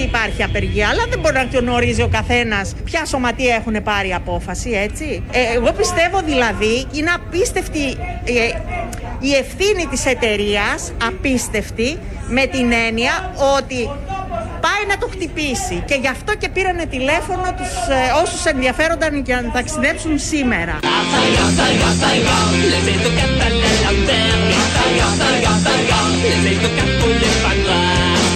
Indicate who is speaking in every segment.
Speaker 1: ότι υπάρχει απεργία, αλλά δεν μπορεί να το γνωρίζει ο καθένας ποια σωματεία έχουν πάρει απόφαση, έτσι. Ε, εγώ πιστεύω δηλαδή είναι απίστευτη ε, η ευθύνη της εταιρείας, απίστευτη, με την έννοια ότι πάει να το χτυπήσει και γι' αυτό και πήρανε τηλέφωνο τους ε, όσους ενδιαφέρονταν για να ταξιδέψουν σήμερα.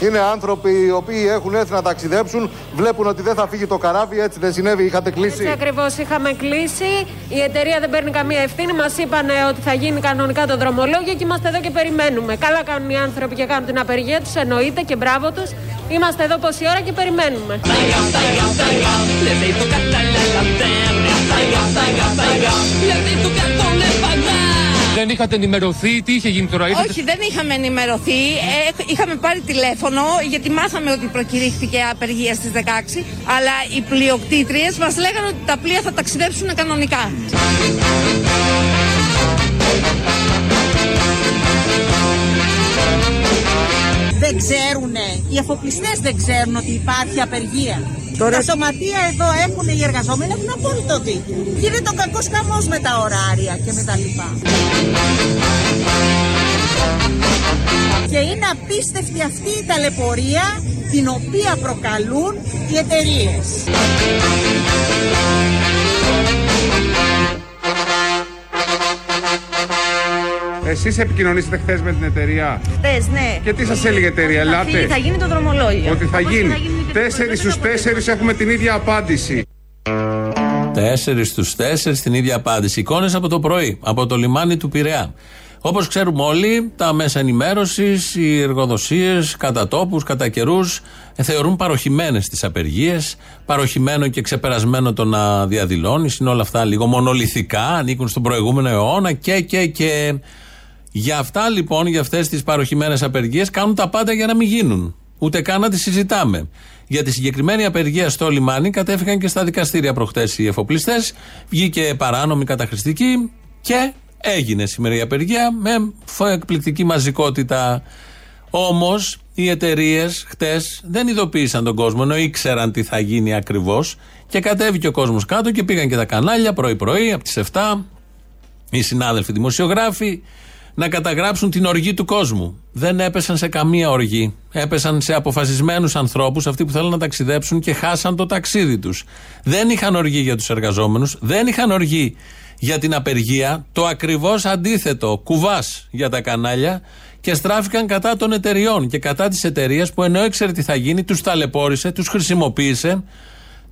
Speaker 2: Είναι άνθρωποι οι οποίοι έχουν έρθει να ταξιδέψουν, βλέπουν ότι δεν θα φύγει το καράβι, έτσι δεν συνέβη, είχατε κλείσει.
Speaker 3: Έτσι ακριβώς είχαμε κλείσει. Η εταιρεία δεν παίρνει καμία ευθύνη. Μας είπαν ότι θα γίνει κανονικά το δρομολόγιο και είμαστε εδώ και περιμένουμε. Καλά κάνουν οι άνθρωποι και κάνουν την απεργία τους, εννοείται και μπράβο τους. Είμαστε εδώ πόση ώρα και περιμένουμε.
Speaker 4: Δεν είχατε ενημερωθεί, τι είχε γίνει τώρα,
Speaker 5: Όχι, δεν είχαμε ενημερωθεί. Ε, είχαμε πάρει τηλέφωνο γιατί μάθαμε ότι προκηρύχθηκε απεργία στις 16. Αλλά οι πλειοκτήτριες μας λέγανε ότι τα πλοία θα ταξιδέψουν κανονικά.
Speaker 1: Δεν ξέρουν, οι εφοπλιστές δεν ξέρουν ότι υπάρχει απεργία. Τα σωματεία εδώ έχουν οι εργαζόμενοι έχουν απόλυτο δίκιο. Γίνεται ο κακό χαμό με τα ωράρια και με τα λοιπά. Και είναι απίστευτη αυτή η ταλαιπωρία την οποία προκαλούν οι εταιρείες.
Speaker 6: Εσείς επικοινωνήσατε χθες με την εταιρεία;
Speaker 1: Χθες, ναι.
Speaker 6: Και τι σας έλεγε η εταιρεία, Ελάτε;
Speaker 1: Θα γίνει το δρομολόγιο.
Speaker 6: Ότι θα γίνει. Τέσσερις στους τέσσερις έχουμε την ίδια απάντηση.
Speaker 7: Τέσσερις στους τέσσερις την ίδια απάντηση. Εικόνες από το πρωί, από το λιμάνι του Πειραιά. Όπως ξέρουμε όλοι, τα μέσα ενημέρωσης, οι εργοδοσίες, κατά τόπους, κατά καιρούς, θεωρούν παροχημένες τις απεργίες. Παροχημένο και ξεπερασμένο το να διαδηλώνεις. Είναι όλα αυτά λίγο μονολυθικά, ανήκουν στον προηγούμενο αιώνα και, και, και. Για αυτά λοιπόν, για αυτές τις παροχημένες απεργίες, κάνουν τα πάντα για να μην γίνουν. Ούτε καν να τις συζητάμε. Για τη συγκεκριμένη απεργία στο λιμάνι κατέφυγαν και στα δικαστήρια προχτές οι εφοπλιστές. Βγήκε παράνομη καταχρηστική και έγινε σήμερα η απεργία με εκπληκτική μαζικότητα. Όμως οι εταιρείες χτες δεν ειδοποίησαν τον κόσμο, ενώ ήξεραν τι θα γίνει ακριβώς. Και κατέβηκε ο κόσμος κάτω και πήγαν και τα κανάλια πρωί-πρωί από τις 7 οι συνάδελφοι δημοσιογράφοι να καταγράψουν την οργή του κόσμου. Δεν έπεσαν σε καμία οργή. Έπεσαν σε αποφασισμένους ανθρώπους, αυτοί που θέλουν να ταξιδέψουν και χάσαν το ταξίδι τους. Δεν είχαν οργή για τους εργαζόμενους, δεν είχαν οργή για την απεργία. Το ακριβώς αντίθετο. Κουβάς για τα κανάλια και στράφηκαν κατά των εταιριών και κατά της εταιρείας που ενώ ήξερε τι θα γίνει, τους ταλαιπώρησε, τους χρησιμοποίησε,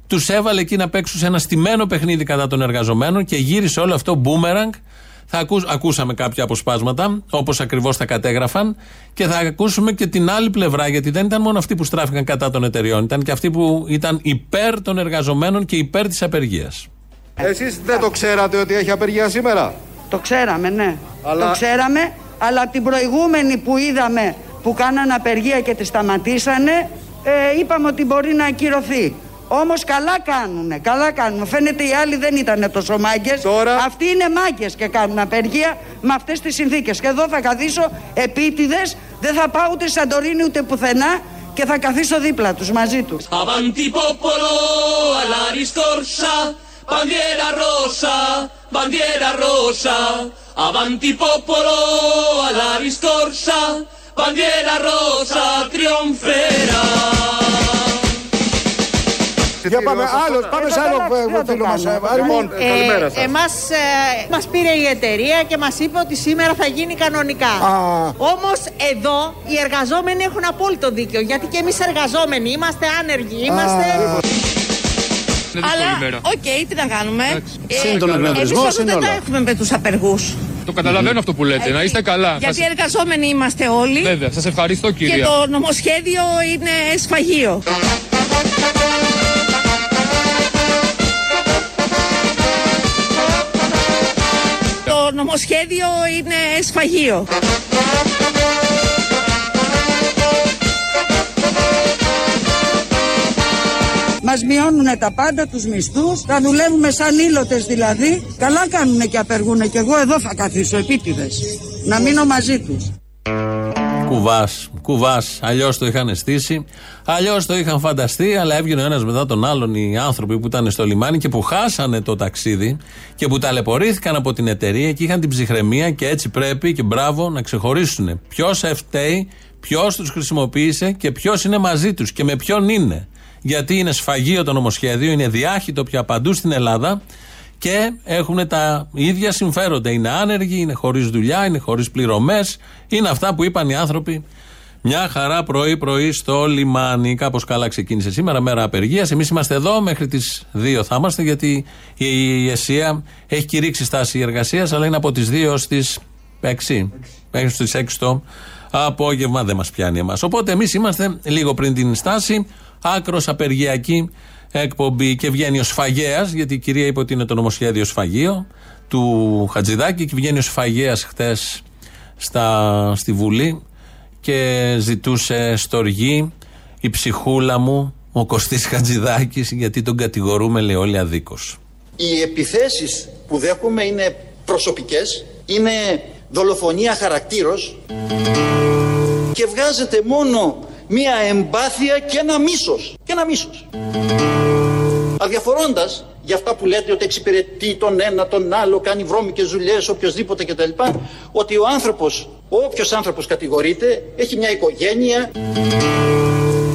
Speaker 7: τους έβαλε εκεί να παίξουν σε ένα στημένο παιχνίδι κατά των εργαζομένων και γύρισε όλο αυτό μπούμεραγκ θα ακού, ακούσαμε κάποια αποσπάσματα, όπως ακριβώς τα κατέγραφαν, και θα ακούσουμε και την άλλη πλευρά, γιατί δεν ήταν μόνο αυτοί που στράφηκαν κατά των εταιριών, ήταν και αυτοί που ήταν υπέρ των εργαζομένων και υπέρ της απεργίας.
Speaker 2: Εσείς δεν το ξέρατε ότι έχει απεργία σήμερα;
Speaker 5: Το ξέραμε, ναι.
Speaker 2: Αλλά-
Speaker 5: Το ξέραμε, αλλά από την προηγούμενη που είδαμε που κάνανε απεργία και τη σταματήσανε, ε, είπαμε ότι μπορεί να ακυρωθεί. Όμως καλά κάνουνε, καλά κάνουν. Φαίνεται οι άλλοι δεν ήταν τόσο μάγκες.
Speaker 2: Τώρα-
Speaker 5: Αυτοί είναι μάγκες και κάνουν απεργία με αυτές τις συνθήκες. Και εδώ θα καθίσω επίτηδες, δεν θα πάω ούτε Σαντορίνη ούτε πουθενά και θα καθίσω δίπλα τους μαζί τους.
Speaker 8: Avanti popolo alla riscorsa, bandiera rossa, bandiera rossa. Avanti popolo alla riscorsa, bandiera rossa trionferà.
Speaker 2: Για πάμε, άλλο, πάμε σε άλλο ε, φίλο μας. Λοιπόν, καλημέρα σας.
Speaker 1: Εμάς, ε, μας πήρε η εταιρεία και μας είπε ότι σήμερα θα γίνει κανονικά. Όμως εδώ οι εργαζόμενοι έχουν απόλυτο δίκιο. Γιατί και εμείς εργαζόμενοι είμαστε άνεργοι, είμαστε...
Speaker 4: Είναι δύσκολη
Speaker 5: Αλλά,
Speaker 4: ημέρα.
Speaker 5: οκ, τι να κάνουμε. Ε,
Speaker 7: Συν τον εκνευρισμό,
Speaker 5: εμείς
Speaker 7: συν
Speaker 5: εδώ δεν
Speaker 7: όλα.
Speaker 5: τα έχουμε με τους απεργούς.
Speaker 4: Το καταλαβαίνω αυτό που λέτε, να είστε καλά.
Speaker 5: Γιατί
Speaker 4: Σας-
Speaker 5: εργαζόμενοι είμαστε όλοι
Speaker 4: Βέβαια, σας ευχαριστώ
Speaker 5: και
Speaker 4: κυρία.
Speaker 5: το νομοσχέδιο είναι σφαγείο. Νομοσχέδιο είναι σφαγείο. Μας μειώνουν τα πάντα, τους μισθούς. Θα δουλεύουμε σαν ήλωτες δηλαδή. Καλά κάνουν και απεργούν. Και εγώ εδώ θα καθίσω επίτηδες. Να μείνω μαζί τους.
Speaker 7: Κουβάς, κουβάς. Αλλιώς το είχαν στήσει, αλλιώς το είχαν φανταστεί, αλλά έβγαινε ο ένας μετά τον άλλον οι άνθρωποι που ήταν στο λιμάνι και που χάσανε το ταξίδι και που ταλαιπωρήθηκαν από την εταιρεία και είχαν την ψυχραιμία και έτσι πρέπει και μπράβο να ξεχωρίσουν ποιος ευταίει, ποιος τους χρησιμοποίησε και ποιος είναι μαζί τους και με ποιον είναι. Γιατί είναι σφαγείο το νομοσχέδιο, είναι διάχυτο πια παντού στην Ελλάδα και έχουν τα ίδια συμφέροντα. Είναι άνεργοι, είναι χωρίς δουλειά, είναι χωρίς πληρωμές. Είναι αυτά που είπαν οι άνθρωποι μια χαρά πρωί-πρωί στο λιμάνι. Κάπως καλά ξεκίνησε σήμερα, μέρα απεργίας. Εμείς είμαστε εδώ μέχρι τις 2 θα είμαστε, γιατί η ΕΣΥΑ έχει κηρύξει στάση εργασίας, αλλά είναι από τις 2 έως τις 6. Μέχρι τις 6 το απόγευμα δεν μας πιάνει εμάς. Οπότε εμείς είμαστε λίγο πριν την στάση, άκρος απεργιακή εκπομπή και βγαίνει ο Σφαγέας, γιατί η κυρία είπε ότι είναι το νομοσχέδιο Σφαγείο του Χατζηδάκη και βγαίνει ο Σφαγέας χτε στη Βουλή και ζητούσε στοργή η ψυχούλα μου, ο Κωστής Χατζηδάκης, γιατί τον κατηγορούμε λέει όλοι αδίκως.
Speaker 9: Οι επιθέσεις που δέχομαι είναι προσωπικές, είναι δολοφονία χαρακτήρος και βγάζεται μόνο μία εμπάθεια και ένα μίσος. Και ένα μίσος. Αδιαφορώντας για αυτά που λέτε ότι εξυπηρετεί τον ένα, τον άλλο, κάνει βρώμικες δουλειές, οποιοδήποτε κτλ. Ότι ο άνθρωπος, όποιος άνθρωπος κατηγορείται, έχει μια οικογένεια,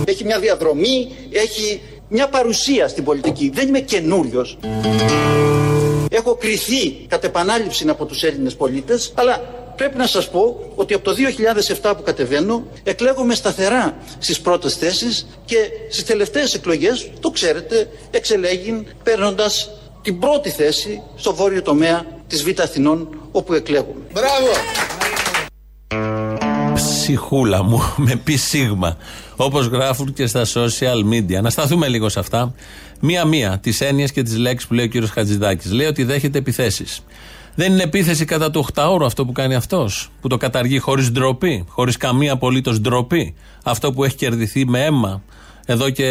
Speaker 9: έχει μια διαδρομή, έχει μια παρουσία στην πολιτική. Δεν είμαι καινούριος. Έχω κριθεί κατ' επανάληψη από τους Έλληνες πολίτες, αλλά πρέπει να σας πω ότι από το 2007 που κατεβαίνω εκλέγομαι σταθερά στις πρώτες θέσεις και στις τελευταίες εκλογές, το ξέρετε, εξελέγην παίρνοντας την πρώτη θέση στο βόρειο τομέα της Β' Αθηνών όπου εκλέγομαι.
Speaker 2: Μπράβο!
Speaker 7: Ψυχούλα μου με πι σίγμα. Όπως γράφουν και στα social media. Να σταθούμε λίγο σε αυτά. Μία-μία τις έννοιες και τις λέξεις που λέει ο κύριος Χατζηδάκης. Λέει ότι δέχεται επιθέσεις. Δεν είναι επίθεση κατά του 8 αυτό που κάνει αυτός, που το καταργεί χωρίς ντροπή, χωρίς καμία απολύτως ντροπή. Αυτό που έχει κερδιθεί με αίμα εδώ και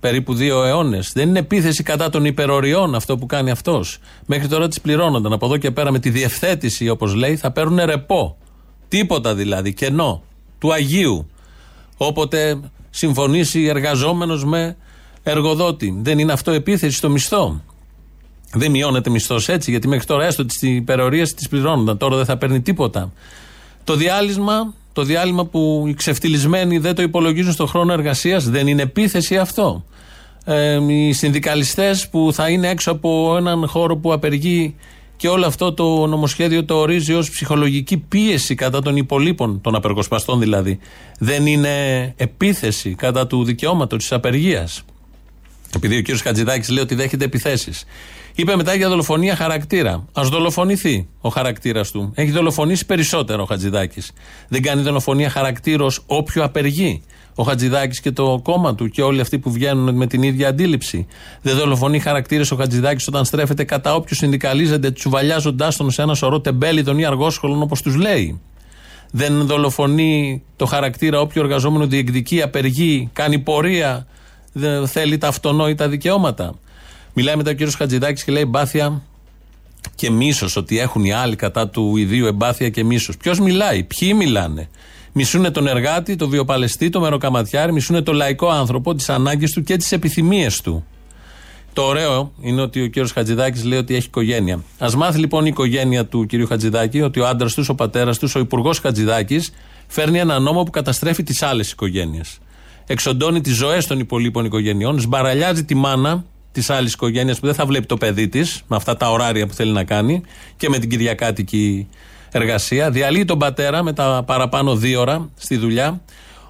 Speaker 7: περίπου δύο αιώνες. Δεν είναι επίθεση κατά των υπεροριών αυτό που κάνει αυτός. Μέχρι τώρα τις πληρώνονταν. Από εδώ και πέρα με τη διευθέτηση, όπως λέει, θα παίρνουν ρεπό. Τίποτα δηλαδή, κενό του Αγίου. Όποτε συμφωνήσει εργαζόμενος με εργοδότη. Δεν είναι αυτό επίθεση στο μισθό. Δεν μειώνεται μισθός έτσι, γιατί μέχρι τώρα έστω τις υπερορίες τις πληρώνονταν. Τώρα δεν θα παίρνει τίποτα. Το διάλειμμα, το διάλειμμα που οι ξεφτυλισμένοι δεν το υπολογίζουν στον χρόνο εργασίας, δεν είναι επίθεση αυτό. Ε, οι συνδικαλιστές που θα είναι έξω από έναν χώρο που απεργεί και όλο αυτό το νομοσχέδιο το ορίζει ως ψυχολογική πίεση κατά των υπολείπων, των απεργοσπαστών δηλαδή. Δεν είναι επίθεση κατά του δικαιώματος της απεργίας. Επειδή ο κ. Χατζηδάκης λέει ότι δέχεται επιθέσεις. Είπε μετά για δολοφονία χαρακτήρα. Α δολοφονηθεί ο χαρακτήρας του. Έχει δολοφονήσει περισσότερο ο Χατζηδάκης. Δεν κάνει δολοφονία χαρακτήρα όποιο απεργεί. Ο Χατζηδάκης και το κόμμα του και όλοι αυτοί που βγαίνουν με την ίδια αντίληψη. Δεν δολοφονεί χαρακτήρες ο Χατζηδάκης όταν στρέφεται κατά όποιους συνδικαλίζεται, τσουβαλιάζοντάς τον σε ένα σωρό τεμπέλιδων ή αργόσχολων όπως τους λέει. Δεν δολοφονεί το χαρακτήρα όποιο εργαζόμενο διεκδικεί, απεργεί, κάνει πορεία, δεν θέλει τα αυτονόητα δικαιώματα. Μιλάει μετά ο κύριος Χατζηδάκης και λέει εμπάθεια και μίσος, ότι έχουν οι άλλοι κατά του ιδίου εμπάθεια και μίσος. Ποιος μιλάει, ποιοι μιλάνε. Μισούνε τον εργάτη, τον βιοπαλαιστή, τον μεροκαματιάρη, μισούνε τον λαϊκό άνθρωπο, τις ανάγκες του και τις επιθυμίες του. Το ωραίο είναι ότι ο κύριος Χατζηδάκης λέει ότι έχει οικογένεια. Α μάθει λοιπόν η οικογένεια του κύριου Χατζηδάκη ότι ο άντρας τους, ο πατέρας τους, ο υπουργός Χατζηδάκης φέρνει ένα νόμο που καταστρέφει τις άλλες οικογένειες. Εξοντώνει τις ζωές των υπολείπων οικογενειών, σμπαραλιάζει τη μάνα της άλλης οικογένειας που δεν θα βλέπει το παιδί της με αυτά τα ωράρια που θέλει να κάνει και με την κυριακάτικη εργασία. Διαλύει τον πατέρα με τα παραπάνω δύο ώρα στη δουλειά.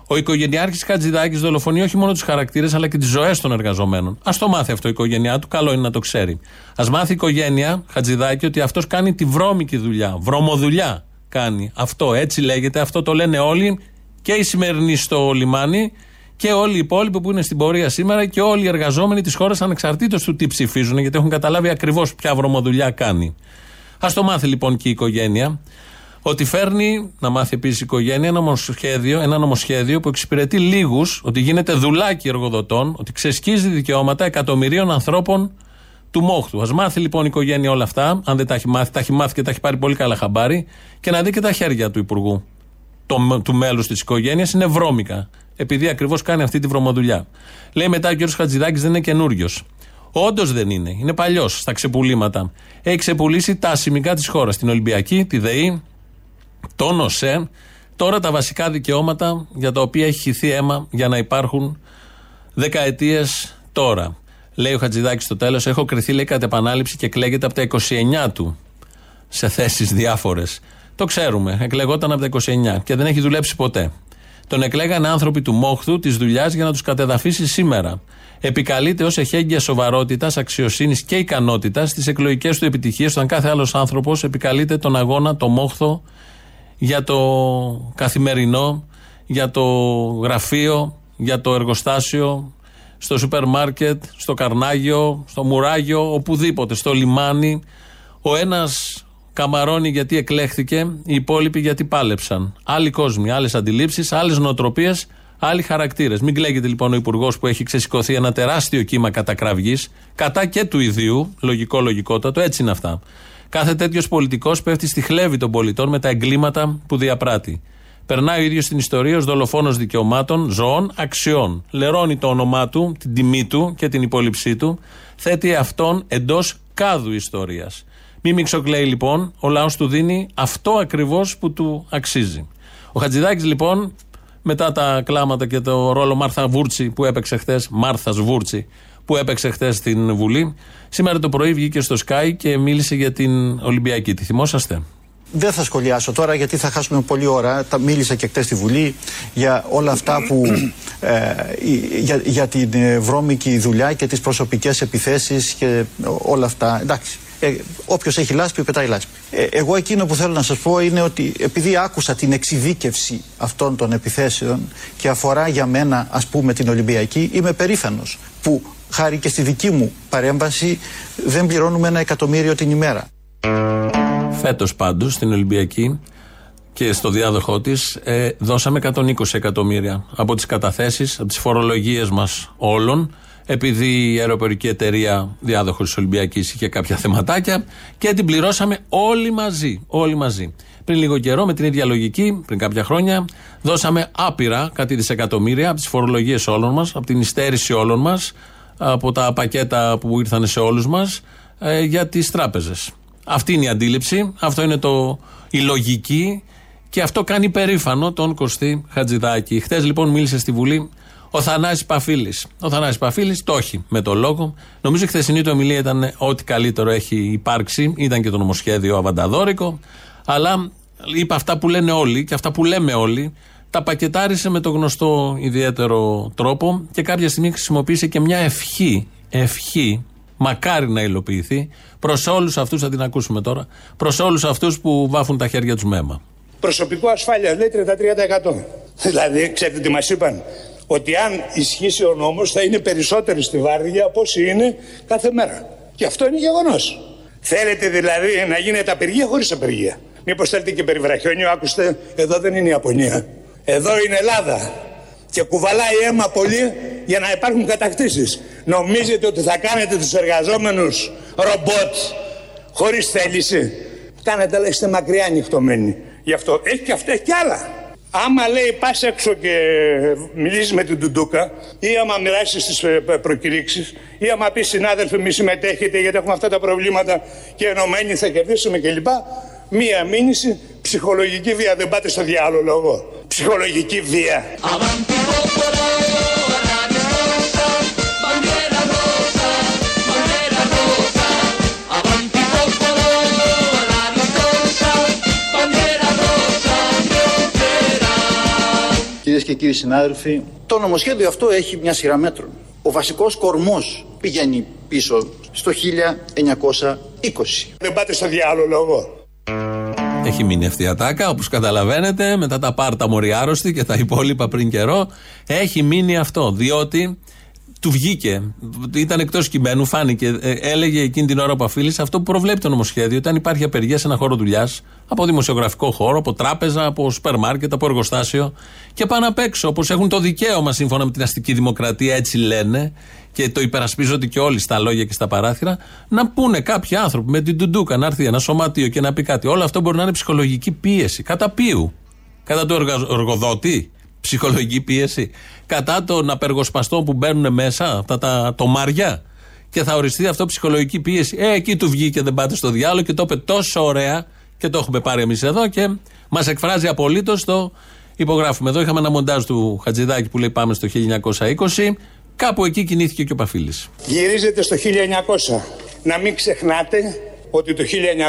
Speaker 7: Ο οικογενειάρχης Χατζηδάκης δολοφονεί όχι μόνο τους χαρακτήρες αλλά και τις ζωές των εργαζομένων. Α το μάθει αυτό η οικογένειά του, καλό είναι να το ξέρει. Α μάθει η οικογένεια Χατζηδάκη ότι αυτός κάνει τη βρώμικη δουλειά. Βρωμοδουλειά κάνει. Αυτό έτσι λέγεται, αυτό το λένε όλοι και οι σημερινοί στο λιμάνι και όλοι οι υπόλοιποι που είναι στην πορεία σήμερα και όλοι οι εργαζόμενοι της χώρας ανεξαρτήτως του τι ψηφίζουν, γιατί έχουν καταλάβει ακριβώς ποια βρωμοδουλειά κάνει. Α το μάθει λοιπόν και η οικογένεια. Ότι φέρνει, να μάθει επίσης η οικογένεια, ένα νομοσχέδιο, ένα νομοσχέδιο που εξυπηρετεί λίγους, ότι γίνεται δουλάκι εργοδοτών, ότι ξεσκίζει δικαιώματα εκατομμυρίων ανθρώπων του μόχθου. Α μάθει λοιπόν η οικογένεια όλα αυτά, αν δεν τα έχει μάθει, τα έχει μάθει και τα έχει πάρει πολύ καλά χαμπάρι, και να δει και τα χέρια του Υπουργού, το, του μέλους της οικογένειας, είναι βρώμικα. Επειδή ακριβώς κάνει αυτή τη βρωμοδουλειά. Λέει μετά ο κ. Χατζηδάκης δεν είναι καινούριος. Όντως δεν είναι. Είναι παλιός στα ξεπουλήματα. Έχει ξεπουλήσει τα ασημικά της χώρας. Την Ολυμπιακή, τη ΔΕΗ, τον ΟΣΕ. Τώρα τα βασικά δικαιώματα για τα οποία έχει χυθεί αίμα για να υπάρχουν δεκαετίες τώρα. Λέει ο Χατζηδάκης στο τέλος: Έχω κρυθεί, λέει, κατ' επανάληψη και εκλέγεται από τα 29 του σε θέσεις διάφορες. Το ξέρουμε. Εκλεγόταν από τα 29 και δεν έχει δουλέψει ποτέ. Τον εκλέγανε άνθρωποι του μόχθου της δουλειάς για να τους κατεδαφίσει σήμερα. Επικαλείται ως εχέγγυα σοβαρότητας, αξιοσύνης και ικανότητας στι εκλογικές του επιτυχίες, όταν κάθε άλλος άνθρωπος επικαλείται τον αγώνα, το μόχθο για το καθημερινό, για το γραφείο, για το εργοστάσιο, στο σούπερ μάρκετ, στο καρνάγιο, στο μουράγιο, οπουδήποτε, στο λιμάνι. Ο ένας καμαρώνει γιατί εκλέχθηκε, οι υπόλοιποι γιατί πάλεψαν. Άλλοι κόσμοι, άλλες αντιλήψεις, άλλες νοοτροπίες, άλλοι χαρακτήρες. Μην κλαίγεται λοιπόν ο Υπουργός που έχει ξεσηκωθεί ένα τεράστιο κύμα κατακραυγή, κατά και του ιδίου, λογικό λογικότατο, έτσι είναι αυτά. Κάθε τέτοιος πολιτικός πέφτει στη χλέβη των πολιτών με τα εγκλήματα που διαπράττει. Περνάει ο ίδιος στην ιστορία ως δολοφόνος δικαιωμάτων, ζώων, αξιών. Λερώνει το όνομά του, την τιμή του και την υπόλοιψή του. Θέτει αυτόν εντός κάδου ιστορίας. Μη μιξοκλαίει λοιπόν, ο λαός του δίνει αυτό ακριβώς που του αξίζει. Ο Χατζηδάκης λοιπόν, μετά τα κλάματα και το ρόλο Μάρθα Βούρτσι που έπαιξε χθες, Μάρθας Βούρτσι που έπαιξε χθες στην Βουλή, σήμερα το πρωί βγήκε στο Sky και μίλησε για την Ολυμπιακή. Τη θυμόσαστε;
Speaker 9: Δεν θα σχολιάσω τώρα γιατί θα χάσουμε πολλή ώρα. Τα μίλησα και χτε στη Βουλή για όλα αυτά που. Ε, για, για την ε, βρώμικη δουλειά και τις προσωπικές επιθέσεις και όλα αυτά. Εντάξει. Ε, Όποιος έχει λάσπη, πετάει λάσπη. Ε, εγώ εκείνο που θέλω να σας πω είναι ότι επειδή άκουσα την εξειδίκευση αυτών των επιθέσεων και αφορά για μένα, ας πούμε, την Ολυμπιακή, είμαι περήφανος που χάρη και στη δική μου παρέμβαση δεν πληρώνουμε ένα εκατομμύριο την ημέρα.
Speaker 7: Φέτος πάντως στην Ολυμπιακή και στο διάδοχό της ε, δώσαμε 120 εκατομμύρια από τις καταθέσεις, από τις φορολογίες μας όλων, επειδή η αεροπορική εταιρεία διάδοχος της Ολυμπιακής είχε κάποια θεματάκια και την πληρώσαμε όλοι μαζί. Όλοι μαζί. Πριν λίγο καιρό, με την ίδια λογική, πριν κάποια χρόνια, δώσαμε άπειρα κάτι δισεκατομμύρια από τις φορολογίες όλων μας, από την υστέρηση όλων μας, από τα πακέτα που ήρθαν σε όλους μας ε, για τις τράπεζες. Αυτή είναι η αντίληψη, αυτό είναι το, η λογική και αυτό κάνει περήφανο τον Κωστή Χατζηδάκη. Χθες λοιπόν μίλησε στη Βουλή ο Θανάσης Παφίλης. Ο Θανάσης Παφίλης το έχει με το λόγο. Νομίζω η χθεσινή του ομιλία ήταν ό,τι καλύτερο έχει υπάρξει. Ήταν και το νομοσχέδιο αβανταδόρικο. Αλλά είπε αυτά που λένε όλοι και αυτά που λέμε όλοι. Τα πακετάρισε με το γνωστό ιδιαίτερο τρόπο και κάποια στιγμή χρησιμοποίησε και μια ευχή. Ευχή μακάρι να υλοποιηθεί προς όλους αυτούς, θα την ακούσουμε τώρα, προς όλους αυτούς που βάφουν τα χέρια τους μέμα.
Speaker 10: Προσωπικό ασφάλεια λέει 33%. Δηλαδή, ξέρετε τι μας είπαν, ότι αν ισχύσει ο νόμος θα είναι περισσότεροι στη Βάρδια από όσοι είναι κάθε μέρα. Και αυτό είναι γεγονός. Θέλετε δηλαδή να γίνεται απεργία χωρίς απεργία. Μήπως θέλετε και περιβραχιόνιο, άκουστε, εδώ δεν είναι η Ιαπωνία. Εδώ είναι Ελλάδα και κουβαλάει αίμα πολύ για να υπάρχουν κατακτήσεις. Νομίζετε ότι θα κάνετε τους εργαζόμενους ρομπότ χωρίς θέληση; Κάνετε αλλά είστε μακριά ανοιχτωμένοι. Γι' αυτό έχει και αυτό, έχει και άλλα. Άμα λέει πας έξω και μιλήσεις με την Τουντούκα ή άμα μοιράσεις τις ε, προκηρύξεις ή άμα πεις συνάδελφοι μη συμμετέχετε γιατί έχουμε αυτά τα προβλήματα και ενωμένοι θα κερδίσουμε κλπ. Μία μήνυση ψυχολογική βία. Δεν πάτε στο διάλογο. Ψυχολογική βία.
Speaker 9: Κυρίες και κύριοι συνάδελφοι, το νομοσχέδιο αυτό έχει μια σειρά μέτρων. Ο βασικός κορμός πηγαίνει πίσω στο 1920.
Speaker 10: Δεν πάτε στο διάλογο.
Speaker 7: Έχει μείνει αυτή η ατάκα, όπως καταλαβαίνετε, μετά τα πάρτα μοριάρωστη και τα υπόλοιπα πριν καιρό. Έχει μείνει αυτό. Διότι του βγήκε. Ήταν εκτός κειμένου, φάνηκε. Ε, έλεγε εκείνη την ώρα ο Παφίλης αυτό που προβλέπει το νομοσχέδιο. Όταν υπάρχει απεργία σε ένα χώρο δουλειάς, από δημοσιογραφικό χώρο, από τράπεζα, από σούπερ μάρκετ, από εργοστάσιο και πάνω απ' έξω. Όπως έχουν το δικαίωμα σύμφωνα με την αστική δημοκρατία, έτσι λένε και το υπερασπίζονται και όλοι στα λόγια και στα παράθυρα, να πούνε κάποιοι άνθρωποι με την τουντούκα να έρθει ένα σωματείο και να πει κάτι. Όλο αυτό μπορεί να είναι ψυχολογική πίεση. Κατά ποιου; Κατά του εργοδότη ψυχολογική πίεση. Κατά των απεργοσπαστών που μπαίνουν μέσα, αυτά τα τομάρια. Και θα οριστεί αυτό ψυχολογική πίεση. Ε, εκεί του βγήκε, δεν πάτε στο διάλογο και το είπε τόσο ωραία και το έχουμε πάρει εμείς εδώ και μας εκφράζει απολύτως το υπογράφουμε. Εδώ είχαμε ένα μοντάζ του Χατζηδάκη που λέει Πάμε στο 1920. Κάπου εκεί κινήθηκε και ο Παφίλης.
Speaker 10: Γυρίζετε στο 1900. Να μην ξεχνάτε ότι το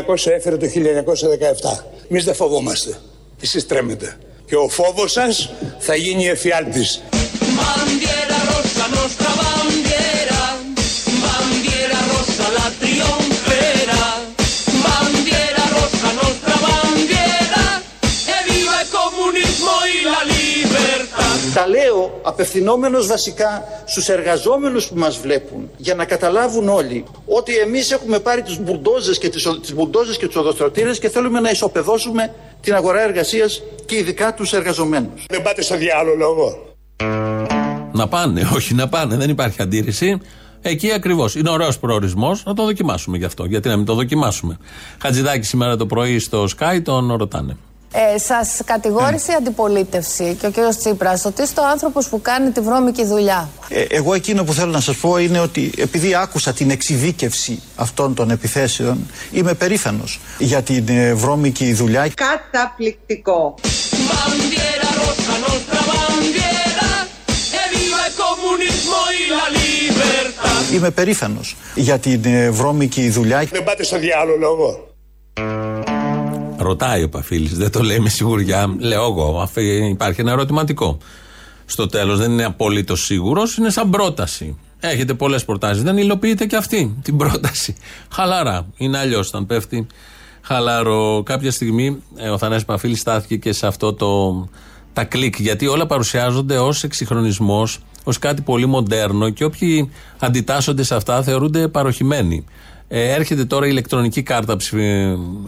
Speaker 10: 1900 έφερε το 1917. Εμείς δεν φοβόμαστε. Εσείς τρέμετε και ο φόβος σας θα γίνει εφιάλτης.
Speaker 9: Τα λέω απευθυνόμενος βασικά στους εργαζόμενους που μας βλέπουν για να καταλάβουν όλοι ότι εμείς έχουμε πάρει τους μπουλντόζες και τις, τις μπουλντόζες και τους οδοστρωτήρες και θέλουμε να ισοπεδώσουμε την αγορά εργασίας και ειδικά τους εργαζομένους.
Speaker 10: Δεν πάτε στο διάλογο.
Speaker 7: Να πάνε, όχι να πάνε, δεν υπάρχει αντίρρηση. Εκεί ακριβώς. Είναι ωραίος προορισμός. Να το δοκιμάσουμε γι' αυτό. Γιατί να μην το δοκιμάσουμε. Χατζηδάκι σήμερα το πρωί στο Sky τον ρωτάνε.
Speaker 11: Ε, Σας κατηγόρησε η αντιπολίτευση και ο κ. Τσίπρας ότι είστε ο άνθρωπος που κάνει τη βρώμικη δουλειά.
Speaker 12: Ε, εγώ εκείνο που θέλω να σας πω είναι ότι επειδή άκουσα την εξειδίκευση αυτών των επιθέσεων, είμαι περήφανος για την ε, βρώμικη δουλειά.
Speaker 11: Καταπληκτικό.
Speaker 12: Είμαι περήφανος για την ε, βρώμικη δουλειά.
Speaker 10: Δεν πάτε στο διάλογο.
Speaker 7: Ρωτάει ο Παφίλης, δεν το λέει με σιγουριά. Λέω εγώ, υπάρχει ένα ερωτηματικό. Στο τέλος δεν είναι απολύτως σίγουρος, είναι σαν πρόταση. Έχετε πολλές προτάσεις. Δεν υλοποιείτε και αυτή την πρόταση. Χαλαρά. Είναι αλλιώς όταν πέφτει χαλαρό. Κάποια στιγμή ε, ο Θανάσης Παφίλης στάθηκε και σε αυτό το. τα κλικ. Γιατί όλα παρουσιάζονται ως εξυγχρονισμός, ως κάτι πολύ μοντέρνο και όποιοι αντιτάσσονται σε αυτά θεωρούνται παροχημένοι. Ε, έρχεται τώρα η ηλεκτρονική κάρτα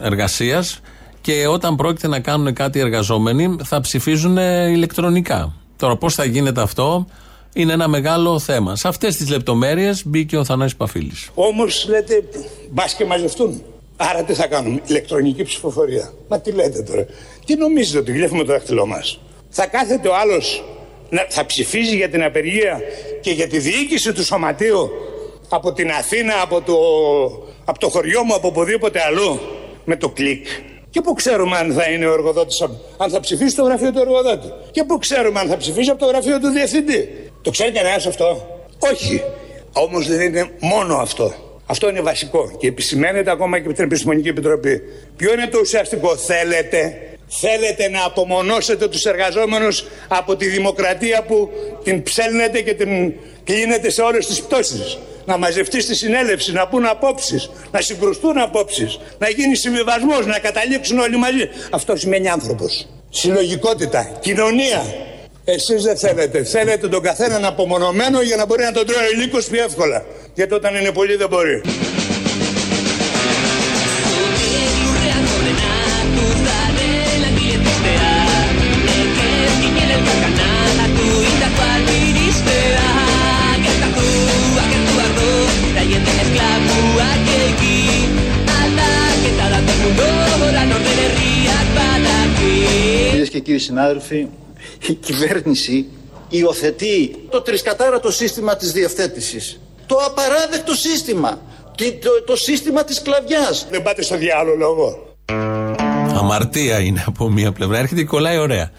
Speaker 7: εργασίας και όταν πρόκειται να κάνουν κάτι οι εργαζόμενοι θα ψηφίζουν ηλεκτρονικά. Τώρα πώς θα γίνεται αυτό είναι ένα μεγάλο θέμα. Σε αυτές τις λεπτομέρειες μπήκε ο Θανάσης Παφίλης.
Speaker 10: Όμως λέτε μπας και μαζευτούν. Άρα τι θα κάνουμε, ηλεκτρονική ψηφοφορία. Μα τι λέτε τώρα. Τι νομίζετε ότι γλέφουμε το δάχτυλό μας. Θα κάθεται ο άλλος να, θα ψηφίζει για την απεργία και για τη διοίκηση του σωματείου; Από την Αθήνα, από το, από το χωριό μου, από οπουδήποτε αλλού με το κλικ. Και πού ξέρουμε αν θα είναι ο εργοδότης, αν θα ψηφίσει το γραφείο του εργοδότη. Και πού ξέρουμε αν θα ψηφίσει από το γραφείο του διευθυντή. Το ξέρει κανένας αυτό; Όχι. Όμως δεν είναι μόνο αυτό. Αυτό είναι βασικό και επισημαίνεται ακόμα και από την Επιστημονική Επιτροπή. Ποιο είναι το ουσιαστικό, θέλετε, θέλετε να απομονώσετε τους εργαζόμενους από τη δημοκρατία που την ψέλνετε και την κλείνετε σε όλες τις πτώσεις; Να μαζευτείς στη συνέλευση, να πούν απόψεις, να συγκρουστούν απόψεις, να γίνει συμβιβασμός, να καταλήξουν όλοι μαζί. Αυτός σημαίνει άνθρωπος. Συλλογικότητα, κοινωνία. Εσείς δεν θέλετε. Θέλετε τον καθέναν απομονωμένο για να μπορεί να τον τρώει ο λύκος πιο εύκολα. Γιατί όταν είναι πολύ δεν μπορεί.
Speaker 9: Και κύριοι συνάδελφοι, η κυβέρνηση υιοθετεί το τρισκατάρατο σύστημα της διευθέτησης. Το απαράδεκτο σύστημα. Και το, το σύστημα της κλαβιάς.
Speaker 10: Δεν πάτε στο διάλογο.
Speaker 7: Αμαρτία είναι από μία πλευρά. Έρχεται και κολλάει ωραία.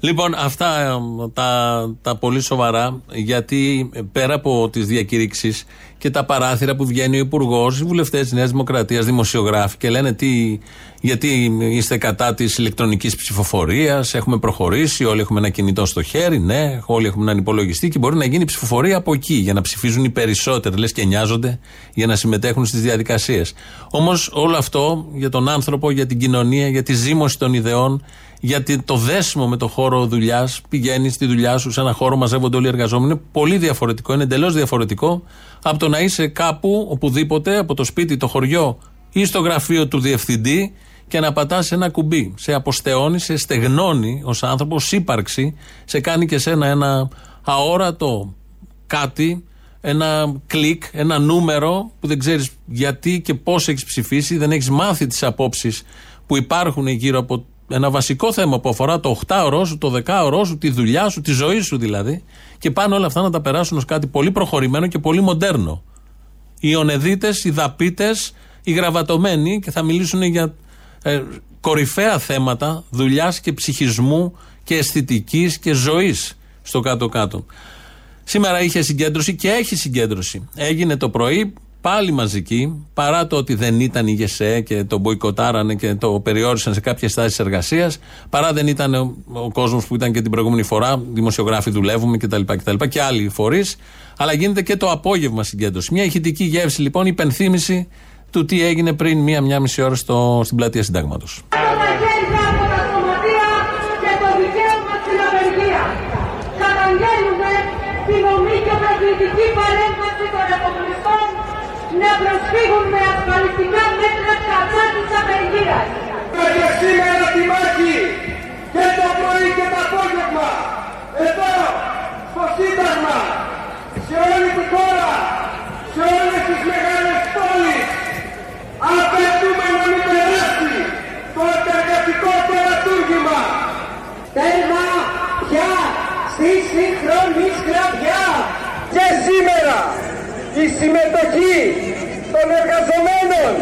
Speaker 7: Λοιπόν, αυτά τα, τα πολύ σοβαρά, γιατί πέρα από τις διακήρυξει και τα παράθυρα που βγαίνει ο Υπουργός, οι βουλευτές της Νέας Δημοκρατίας, δημοσιογράφοι και λένε τι, γιατί είστε κατά της ηλεκτρονικής ψηφοφορίας, έχουμε προχωρήσει, όλοι έχουμε ένα κινητό στο χέρι, ναι, όλοι έχουμε έναν υπολογιστή και μπορεί να γίνει ψηφοφορία από εκεί για να ψηφίζουν οι περισσότεροι, λες και νοιάζονται για να συμμετέχουν στις διαδικασίες. Όμως όλο αυτό για τον άνθρωπο, για την κοινωνία, για τη ζήμωση των ιδεών, για το δέσιμο με το χώρο χώρο δουλειάς, πηγαίνει στη δουλειά σου, σε ένα χώρο μαζεύονται όλοι οι εργαζόμενοι. Είναι πολύ διαφορετικό, είναι εντελώς διαφορετικό από το να είσαι κάπου, οπουδήποτε, από το σπίτι, το χωριό ή στο γραφείο του διευθυντή και να πατάς ένα κουμπί. Σε αποστεώνει, σε στεγνώνει ως άνθρωπος, ύπαρξη, σε κάνει και σένα ένα αόρατο κάτι, ένα κλικ, ένα νούμερο που δεν ξέρεις γιατί και πώς έχεις ψηφίσει, δεν έχεις μάθει τις απόψεις που υπάρχουν γύρω από ένα βασικό θέμα που αφορά το 8ωρό σου, το 10ωρό σου, τη δουλειά σου, τη ζωή σου δηλαδή. Και πάνε όλα αυτά να τα περάσουν ως κάτι πολύ προχωρημένο και πολύ μοντέρνο. Οι ονεδίτες, οι δαπίτες, οι γραβατωμένοι και θα μιλήσουν για ε, κορυφαία θέματα δουλειάς και ψυχισμού και αισθητικής και ζωής στο κάτω-κάτω. Σήμερα είχε συγκέντρωση και έχει συγκέντρωση. Έγινε το πρωί πάλι μαζική, παρά το ότι δεν ήταν η ΓΕΣΕ και το μποϊκοτάρανε και το περιόρισαν σε κάποιες στάσει εργασίας, παρά δεν ήταν ο, ο κόσμος που ήταν και την προηγούμενη φορά, δημοσιογράφοι δουλεύουμε κτλ. Και, και άλλοι φορείς, αλλά γίνεται και το απόγευμα συγκέντρωση. Μια ηχητική γεύση λοιπόν, υπενθύμηση του τι έγινε πριν μία-μία μισή ώρα στο, στην πλατεία Συντάγματος.
Speaker 13: Να προσφύγουν με ασφαλιστικά μέτρα κατά της απεργίας. Και σήμερα τη μάχη και το πρωί και το απόγευμα εδώ στο Σύνταγμα σε όλη τη χώρα σε όλες τις μεγάλες πόλεις απαιτούμε να μην περάσει το εργατικό τερατούργημα. Τέρμα πια στη σύγχρονη σκλαβιά και σήμερα η συμμετοχή των εργαζομένων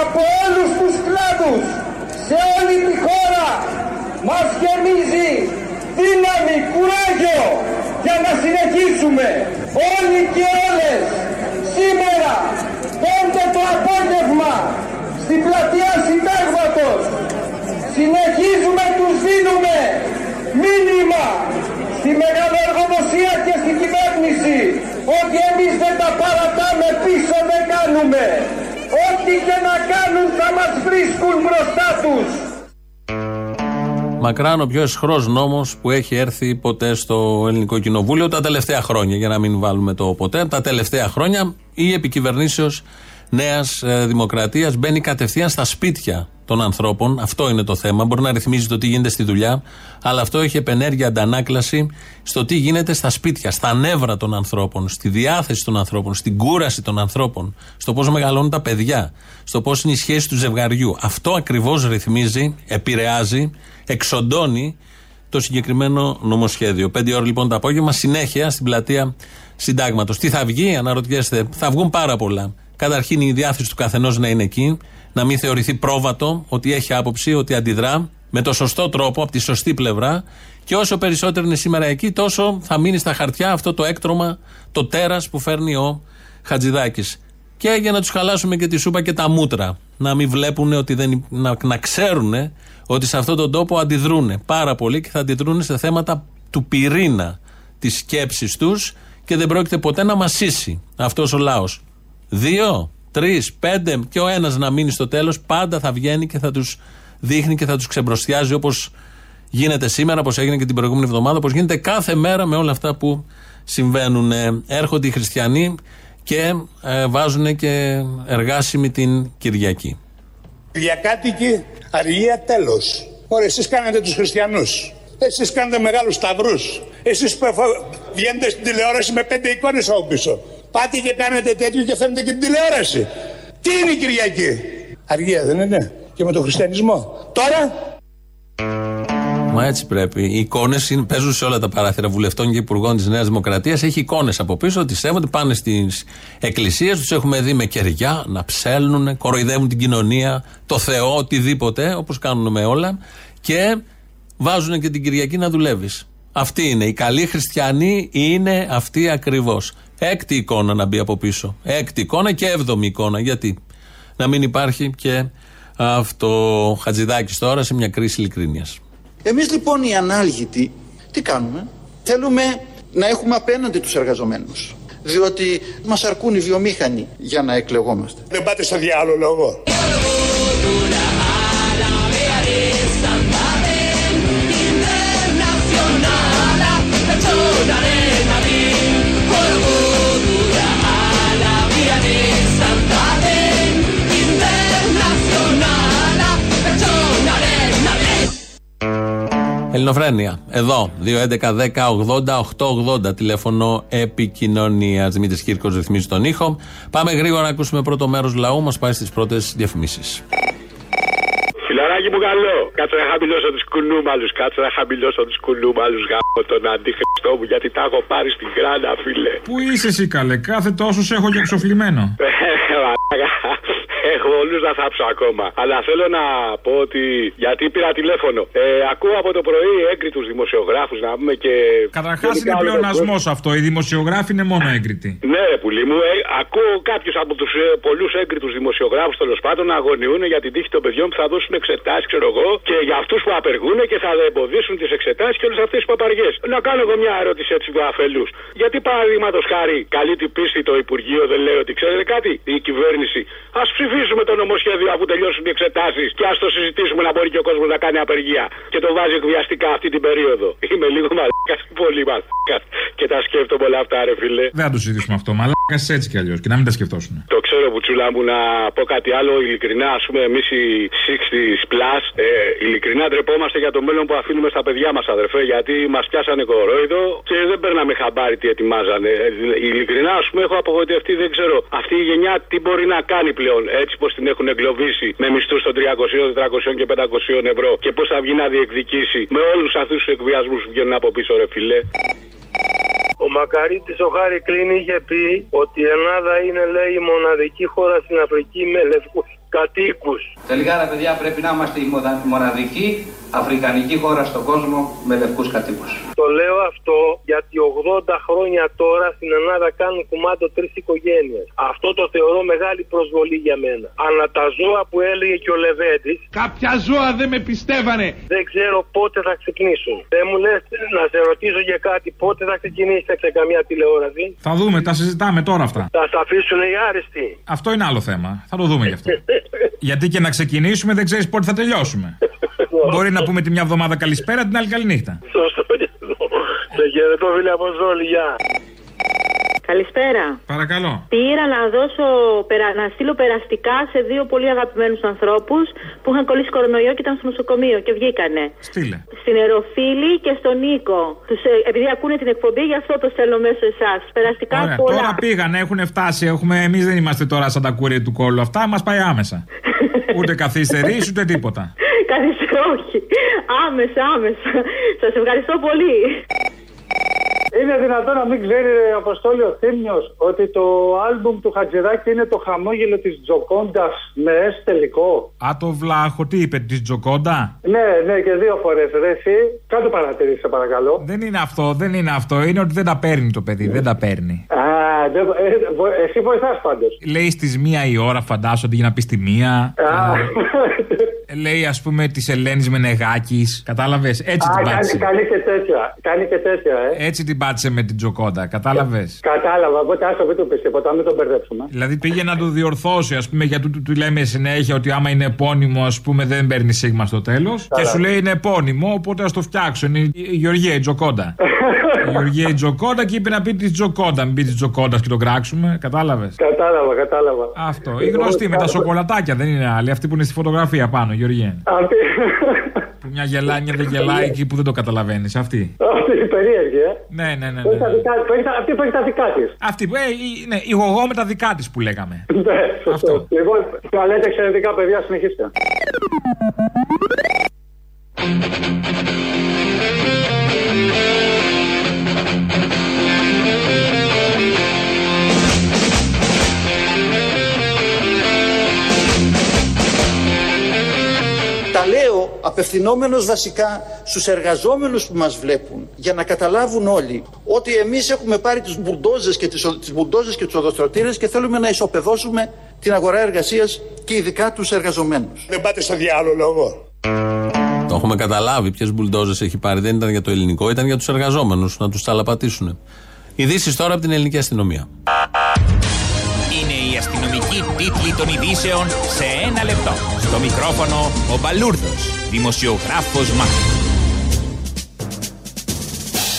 Speaker 13: από όλους τους κλάδους σε όλη τη χώρα μας γεμίζει δύναμη, κουράγιο για να συνεχίσουμε όλοι και όλες σήμερα πέντε το απόγευμα στην πλατεία συντάγματος. Συνεχίζουμε τους δίνουμε μήνυμα στη εργοδοσία και στην κυβέρνηση ότι εμείς δεν τα παρατάμε πίσω δεν κάνουμε. Ό,τι και να κάνουν θα μας βρίσκουν μπροστά τους.
Speaker 7: Μακράν ο πιο εσχρός νόμος που έχει έρθει ποτέ στο Ελληνικό Κοινοβούλιο τα τελευταία χρόνια. Για να μην βάλουμε το ποτέ. Τα τελευταία χρόνια η επικυβερνήσεως Νέας ε, Δημοκρατίας μπαίνει κατευθείαν στα σπίτια των ανθρώπων. Αυτό είναι το θέμα. Μπορεί να ρυθμίζει το τι γίνεται στη δουλειά, αλλά αυτό έχει επενέργεια αντανάκλαση στο τι γίνεται στα σπίτια, στα νεύρα των ανθρώπων, στη διάθεση των ανθρώπων, στην κούραση των ανθρώπων, στο πώς μεγαλώνουν τα παιδιά, στο πώς είναι η σχέση του ζευγαριού. Αυτό ακριβώς ρυθμίζει, επηρεάζει, εξοντώνει το συγκεκριμένο νομοσχέδιο. Πέντε ώρα λοιπόν το απόγευμα, συνέχεια στην πλατεία Συντάγματος. Τι θα βγει, αναρωτιέστε, θα βγουν πάρα πολλά. Καταρχήν η διάθεση του καθενός να είναι εκεί, να μην θεωρηθεί πρόβατο ότι έχει άποψη, ότι αντιδρά με το σωστό τρόπο, από τη σωστή πλευρά. Και όσο περισσότερο είναι σήμερα εκεί, τόσο θα μείνει στα χαρτιά αυτό το έκτρωμα, το τέρας που φέρνει ο Χατζηδάκης. Και για να τους χαλάσουμε και τη σούπα και τα μούτρα. Να μην βλέπουν ότι δεν. να, να ξέρουν ότι σε αυτόν τον τόπο αντιδρούν πάρα πολύ και θα αντιδρούν σε θέματα του πυρήνα της σκέψης τους και δεν πρόκειται ποτέ να μασίσει αυτός ο λαός. Δύο, τρεις, πέντε και ο ένας να μείνει στο τέλος, πάντα θα βγαίνει και θα τους δείχνει και θα τους ξεμπροστιάζει όπως γίνεται σήμερα, όπως έγινε και την προηγούμενη εβδομάδα, όπως γίνεται κάθε μέρα με όλα αυτά που συμβαίνουν. Έρχονται οι χριστιανοί και ε, βάζουν και εργάσιμη την Κυριακή.
Speaker 10: Διακάτοικοι, αργία τέλος. Ωραία, εσείς κάνετε τους χριστιανούς. Εσείς κάνετε μεγάλους σταυρούς. Εσείς που βγαίνετε στην τηλεόραση με πέντε εικόνες από πίσω. Πάτε και κάνετε τέτοιο και φαίνεται και την τηλεόραση. Τι είναι η Κυριακή; Αργία δεν είναι; Και με τον χριστιανισμό. Τώρα;
Speaker 7: Μα έτσι πρέπει. Οι εικόνες παίζουν σε όλα τα παράθυρα βουλευτών και υπουργών της Νέας Δημοκρατίας. Έχει εικόνες από πίσω ότι σέβονται, πάνε στις εκκλησίες, τους έχουμε δει με κεριά να ψέλνουν, κοροϊδεύουν την κοινωνία, το Θεό, οτιδήποτε, όπως κάνουν με όλα. Και βάζουν και την Κυριακή να δουλεύεις. Αυτή είναι. Οι καλοί χριστιανοί είναι αυτοί ακριβώς. Έκτη εικόνα να μπει από πίσω. Έκτη εικόνα και έβδομη εικόνα. Γιατί; Να μην υπάρχει και αυτό Χατζηδάκης τώρα σε μια κρίση ειλικρίνειας.
Speaker 9: Εμείς λοιπόν οι ανάλγητοι τι κάνουμε; Θέλουμε να έχουμε απέναντι τους εργαζομένους. Διότι μας αρκούν οι βιομήχανοι για να εκλεγόμαστε.
Speaker 10: Δεν πάτε στο διάλογο λόγο.
Speaker 7: Ελληνοφρένεια. Εδώ. 2.11.10.80.880. Τηλέφωνο επικοινωνίας. Δημήτρης Κύρκος ρυθμίζει τον ήχο. Πάμε γρήγορα να ακούσουμε πρώτο μέρος λαού. Μας πάει στις πρώτες διαφημίσεις.
Speaker 14: Φιλαράκι μου καλό. Κάτσε να χαμηλώσω τους κουνούμαλους. Κάτσε να χαμηλώσω τους κουνούμαλους. Γάμο τον αντίχριστό μου γιατί τα έχω πάρει στην κράνα, φίλε.
Speaker 15: Πού είσαι εσύ καλέ, κάθε τόσο σε έχω και εξοφλημένο.
Speaker 14: Έχω όλους να θάψω ακόμα. Αλλά θέλω να πω ότι. Γιατί πήρα τηλέφωνο. Ε, ακούω από το πρωί έγκριτους δημοσιογράφους να πούμε και.
Speaker 15: Καταρχάς είναι πλεονασμός αυτό. Οι δημοσιογράφοι είναι μόνο έγκριτοι.
Speaker 14: Ναι, ρε πουλί μου, ε, ακούω κάποιους από τους ε, πολλούς έγκριτους δημοσιογράφους τέλος πάντων να αγωνιούν για την τύχη των παιδιών που θα δώσουν εξετάσεις, ξέρω εγώ, και για αυτούς που απεργούν και θα εμποδίσουν τις εξετάσεις και όλες αυτές τι παπαριές. Να κάνω εγώ μια ερώτηση έτσι του αφελούς. Γιατί παραδείγματος χάρη καλή την πίστη το Υπουργείο δεν λέει ότι ξέρετε κάτι, η κυβέρνηση. Α ψηφίσουμε το νομοσχέδιο αφού τελειώσουν οι εξετάσεις και ας το συζητήσουμε να μπορεί και ο κόσμος να κάνει απεργία. Και το βάζει εκβιαστικά αυτή την περίοδο. Είμαι λίγο μαλάκας, πολύ μαλάκας. Και τα σκέφτομαι όλα αυτά, ρε φίλε.
Speaker 15: Δεν θα το συζητήσουμε αυτό. Μαλάκας έτσι κι αλλιώς και να μην τα σκεφτώσουν.
Speaker 14: Το ξέρω, Μπουτσούλα μου, να πω κάτι άλλο. Ειλικρινά, ας πούμε, εμείς οι 60 plus, ε, ειλικρινά ντρεπόμαστε για το μέλλον που αφήνουμε στα παιδιά μας, αδερφέ, γιατί μας πιάσανε κορόιδο και δεν παίρναμε χαμπάρι τι ετοιμάζανε. Ε, ειλικρινά, ας πούμε, έχω απογοητευτεί, δεν ξέρω αυτή η γενιά τι μπορεί να κάνει πλέον, έτσι πως την έχουν εγκλωβίσει με μισθούς των 300, 400 και 500 ευρώ και πώ θα βγει να διεκδικήσει με όλους αυτούς τους εκβιασμούς που βγαίνουν από πίσω, ρε φιλέ.
Speaker 16: Ο Μακαρίτης ο Χάρη Κλίν είχε πει ότι η Ελλάδα είναι λέει η μοναδική χώρα στην Αφρική με λευκούς κατοίκους.
Speaker 17: Τελικά ρε παιδιά πρέπει να είμαστε η μοδα- μοναδική αφρικανική χώρα στον κόσμο με λευκούς κατοίκους.
Speaker 16: Το λέω αυτό γιατί 80 χρόνια τώρα στην Ελλάδα κάνουν κουμάντο τρεις οικογένειες. Αυτό το θεωρώ μεγάλη προσβολή για μένα. Αλλά τα ζώα που έλεγε και ο Λεβέντης.
Speaker 18: Κάποια ζώα δεν με πιστεύανε.
Speaker 16: Δεν ξέρω πότε θα ξυπνήσουν. Δεν μου λες να σε ρωτήσω για κάτι, πότε θα ξεκινήσετε σε καμία τηλεόραση;
Speaker 15: Θα δούμε, τα συζητάμε τώρα αυτά.
Speaker 16: Θα σε αφήσουν οι άριστοι.
Speaker 15: Αυτό είναι άλλο θέμα. Θα το δούμε γι' αυτό. Γιατί και να ξεκινήσουμε δεν ξέρεις πότε θα τελειώσουμε. Μπορεί να πούμε τη μια εβδομάδα καλησπέρα, την άλλη καληνύχτα.
Speaker 16: Σωστό και αυτό. Σε χαιρετώ φίλε από Ζόλη, γεια.
Speaker 19: Καλησπέρα.
Speaker 15: Παρακαλώ.
Speaker 19: Πήρα να δώσω, περα- να στείλω περαστικά σε δύο πολύ αγαπημένους ανθρώπους που είχαν κολλήσει κορονοϊό και ήταν στο νοσοκομείο και βγήκανε.
Speaker 15: Στείλε.
Speaker 19: Στην Εροφίλη και στον Νίκο. Τους, ε, επειδή ακούνε την εκπομπή, γι' αυτό το στέλνω μέσω εσάς. Περαστικά
Speaker 15: Ωραία.
Speaker 19: πολλά.
Speaker 15: Τώρα πήγαν, έχουν φτάσει. Έχουμε, εμείς δεν είμαστε τώρα σαν τα κούρια του κόλλου. Αυτά μας πάει άμεσα. ούτε καθυστερήσει ούτε τίποτα.
Speaker 19: Καθίστε, όχι. Άμεσα, άμεσα. Σας ευχαριστώ πολύ.
Speaker 20: Είναι δυνατόν να μην ξέρει, ρε Αποστόλη ο Θήμιος, ότι το άλμπουμ του Χατζηδάκη είναι το χαμόγελο της Τζοκόντας με S τελικό;
Speaker 15: Α, το βλάχο, τι είπε, της Τζοκόντα;
Speaker 20: Ναι, ναι, και δύο φορές, ρε εσύ. Κάτω παρατηρήσει, σε παρακαλώ.
Speaker 15: Δεν είναι αυτό, δεν είναι αυτό. Είναι ότι δεν τα παίρνει το παιδί, δεν τα παίρνει.
Speaker 20: Α, δεν, ε, βο- εσύ βοηθάς πάντως.
Speaker 15: Λέει στις μία η ώρα, φαντάζομαι, για να πεις στη μία.
Speaker 20: Α,
Speaker 15: Ε, Λέει, ας πούμε, της Ελένης Μενεγάκης. Κατάλαβες; Έτσι
Speaker 20: α,
Speaker 15: την
Speaker 20: κάνει,
Speaker 15: πάτησε.
Speaker 20: κάνει και τέτοια. Κάνει και τέτοια, ε.
Speaker 15: Έτσι την πάτησε με την Τζοκόντα. Κατάλαβες;
Speaker 20: Κατάλαβα, οπότε άσο μην το πεις τίποτα, μην τον μπερδέψουμε.
Speaker 15: Δηλαδή πήγε να το διορθώσει, ας πούμε, γιατί του, του λέμε συνέχεια ότι άμα είναι επώνυμο, ας πούμε, δεν παίρνει σίγμα στο τέλος. Και σου λέει είναι επώνυμο, οπότε ας το φτιάξω. Είναι η η Γεωργία η Τζοκόντα. η Γεωργία η Τζοκόντα και είπε να πει της Τζοκόντα. Μην πει της Τζοκόντα και τον κράξουμε. Κατάλαβες;
Speaker 20: Κατάλαβα, κατάλαβα.
Speaker 15: Αυτό. Η γνωστή με τα σοκολατάκια δεν είναι άλλη. Αυτή που είναι στη φωτογραφία πάνω, Γεωργία.
Speaker 20: Αυτή,
Speaker 15: Που μια γελάει, μια δεν γελάει εκεί που δεν το καταλαβαίνεις. Αυτή.
Speaker 20: αυτή η περίεργη, ε.
Speaker 15: Ναι, ναι, ναι.
Speaker 20: Που έχει
Speaker 15: ναι.
Speaker 20: τα δικά- που έχει τα- Αυτή που έχει τα δικά της.
Speaker 15: Αυτή που. Ε, η- ναι, η γογό με τα δικά της που λέγαμε.
Speaker 20: Ναι, σωστό. Λοιπόν, τα λέτε εξαιρετικά παιδιά, συνεχίστε.
Speaker 9: Τα λέω απευθυνόμενος βασικά στους εργαζόμενους που μας βλέπουν για να καταλάβουν όλοι ότι εμείς έχουμε πάρει τις μπουρντόζες και τις, ο- τις, μπουρντόζες και τους οδοστρωτήρες και θέλουμε να ισοπεδώσουμε την αγορά εργασίας και ειδικά τους εργαζομένους.
Speaker 10: Δεν πάτε στο διάλογο λόγο.
Speaker 7: Το έχουμε καταλάβει ποιες μπουλντόζες έχει πάρει. Δεν ήταν για το ελληνικό, ήταν για τους εργαζόμενους να τους τσαλαπατήσουν. Ειδήσεις τώρα από την ελληνική αστυνομία.
Speaker 21: Είναι η αστυνομική τίτλη των ειδήσεων σε ένα λεπτό. Στο μικρόφωνο ο Μπαλούρδος, δημοσιογράφος Μάρκο.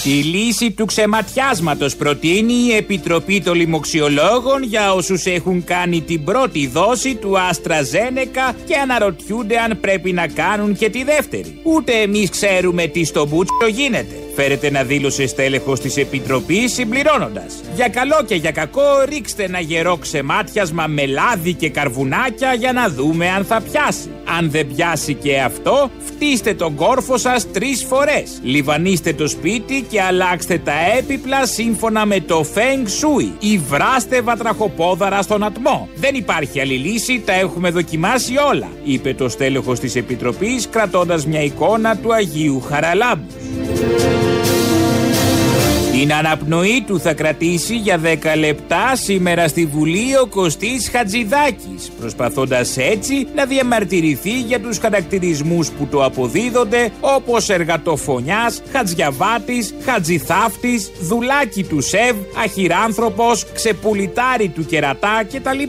Speaker 21: Τη λύση του ξεματιάσματος προτείνει η Επιτροπή των Λοιμοξιολόγων για όσους έχουν κάνει την πρώτη δόση του Άστρα Ζένεκα και αναρωτιούνται αν πρέπει να κάνουν και τη δεύτερη. Ούτε εμείς ξέρουμε τι στο μπούτσο γίνεται. Φέρετε να δήλωσε στέλεχος της Επιτροπής συμπληρώνοντας. Για καλό και για κακό ρίξτε ένα γερό ξεμάτιασμα με λάδι και καρβουνάκια για να δούμε αν θα πιάσει. Αν δεν πιάσει και αυτό, φτύστε τον κόρφο σας τρεις φορές. Λιβανίστε το σπίτι και αλλάξτε τα έπιπλα σύμφωνα με το Feng Shui ή βράστε βατραχοπόδαρα στον ατμό. Δεν υπάρχει άλλη λύση, τα έχουμε δοκιμάσει όλα, είπε το στέλεχος της Επιτροπής κρατώντας μια εικόνα του Αγίου Χαραλάμπου. Την αναπνοή του θα κρατήσει για 10 λεπτά σήμερα στη Βουλή ο Κωστής Χατζηδάκης, προσπαθώντας έτσι να διαμαρτυρηθεί για τους χαρακτηρισμούς που το αποδίδονται όπως εργατοφωνιάς, χατζιαβάτης, χατζηθάφτης, δουλάκι του ΣΕΒ, αχυράνθρωπος, ξεπουλιτάρι του κερατά κτλ.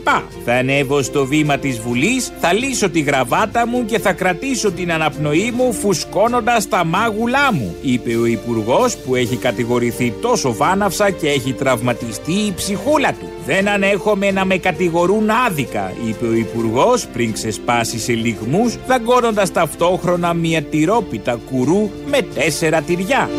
Speaker 21: Θα ανέβω στο βήμα της Βουλής, θα λύσω τη γραβάτα μου και θα κρατήσω την αναπνοή μου φουσκώνοντας τα μάγουλά μου, είπε ο Υπουργός που έχει κατηγορηθεί τόσο βάναυσα και έχει τραυματιστεί η ψυχούλα του. Δεν ανέχομαι να με κατηγορούν άδικα, είπε ο Υπουργός πριν ξεσπάσει σε λιγμούς, δαγκώνοντας ταυτόχρονα μια τυρόπιτα κουρού με τέσσερα τυριά.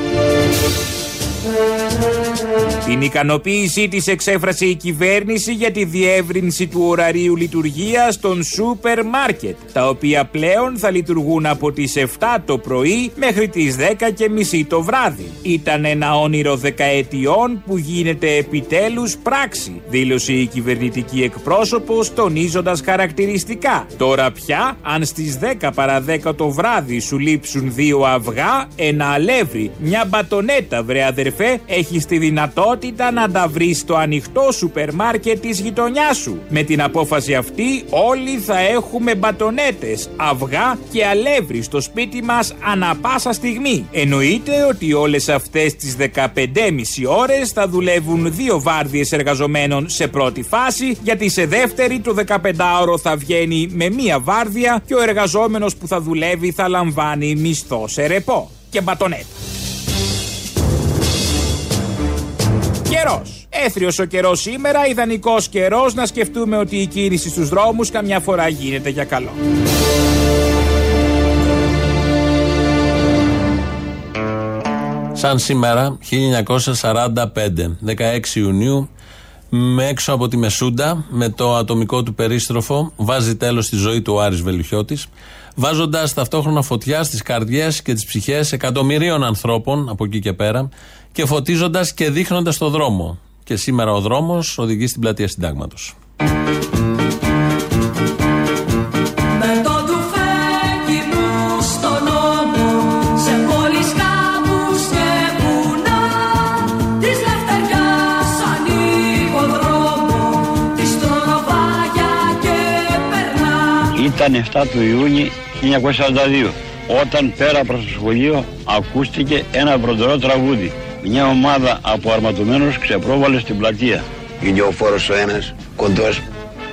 Speaker 21: Την ικανοποίησή της εξέφρασε η κυβέρνηση για τη διεύρυνση του ωραρίου λειτουργίας των σούπερ μάρκετ, τα οποία πλέον θα λειτουργούν από τις 7 το πρωί μέχρι τις 10 και μισή το βράδυ. Ήταν ένα όνειρο δεκαετιών που γίνεται επιτέλους πράξη, δήλωσε η κυβερνητική εκπρόσωπος, τονίζοντας χαρακτηριστικά. Τώρα πια, αν στις 10 παρα 10 το βράδυ σου λείψουν δύο αυγά, ένα αλεύρι, μια μπατονέτα, βρε αδερφέ, έχει τη δυνατότητα να τα βρεις στο ανοιχτό σούπερ μάρκετ της γειτονιάς σου. Με την απόφαση αυτή, όλοι θα έχουμε μπατονέτες, αυγά και αλεύρι στο σπίτι μας ανα πάσα στιγμή. Εννοείται ότι όλες αυτές τις 15,5 ώρες θα δουλεύουν δύο βάρδιες εργαζομένων σε πρώτη φάση, γιατί σε δεύτερη το 15ωρο θα βγαίνει με μία βάρδια και ο εργαζόμενος που θα δουλεύει θα λαμβάνει μισθό σε ρεπό και μπατονέτα. Καιρός. Έθριος ο καιρός σήμερα, ιδανικός καιρός να σκεφτούμε ότι η κίνηση στους δρόμους καμιά φορά γίνεται για καλό.
Speaker 7: Σαν σήμερα, 1945, 16 Ιουνίου, με έξω από τη Μεσούντα, με το ατομικό του περίστροφο, βάζει τέλος στη ζωή του ο Άρης Βελουχιώτης, βάζοντας ταυτόχρονα φωτιά στις καρδιές και τις ψυχές εκατομμυρίων ανθρώπων από εκεί και πέρα και φωτίζοντας και δείχνοντας το δρόμο. Και σήμερα ο δρόμος οδηγεί στην πλατεία Συντάγματος.
Speaker 8: Με το τουφέκι μου στον ώμο Σε πόλεις κάμπους και βουνά Της Λευτεριάς ανοίγω δρόμο Της τρονοβάγια και περνά
Speaker 22: Ήταν 7 του Ιούνιου 1942 όταν πέρα προς το σχολείο ακούστηκε ένα βροντερό τραγούδι. Μια ομάδα από αρματωμένους ξεπρόβαλε στην πλατεία.
Speaker 23: Είναι ο φόρος ο ένας, κοντός.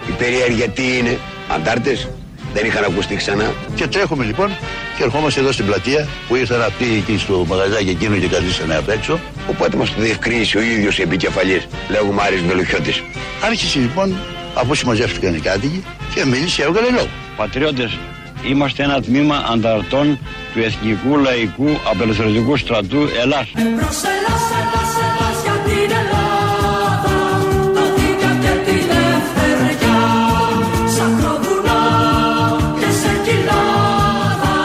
Speaker 23: Η περιέργεια τι είναι, αντάρτες. Δεν είχαν ακουστεί ξανά.
Speaker 24: Και τρέχουμε λοιπόν και ερχόμαστε εδώ στην πλατεία που ήρθαν αυτοί εκεί στο μαγαζάκι εκείνο και καθίσανε απ' έξω.
Speaker 23: Οπότε μας το διευκρίνησε ο ίδιος επικεφαλής. Λέγουμε Άρης Βελουχιώτης.
Speaker 24: Άρχισε λοιπόν, αφού συμμαζεύτηκαν οι κάτοικοι και μίλησε και έβγαλε λόγο.
Speaker 22: Πατριώτες, είμαστε ένα τμήμα ανταρτών του Εθνικού Λαϊκού Απελευθερωτικού Στρατού Ελλάς.
Speaker 8: Εμπρός Ελλάς, Ελλάς, Ελλάς για την Ελλάδα Τα δίκαια και τη λευτεριά Σαν προδουνά και σε κοιλάδα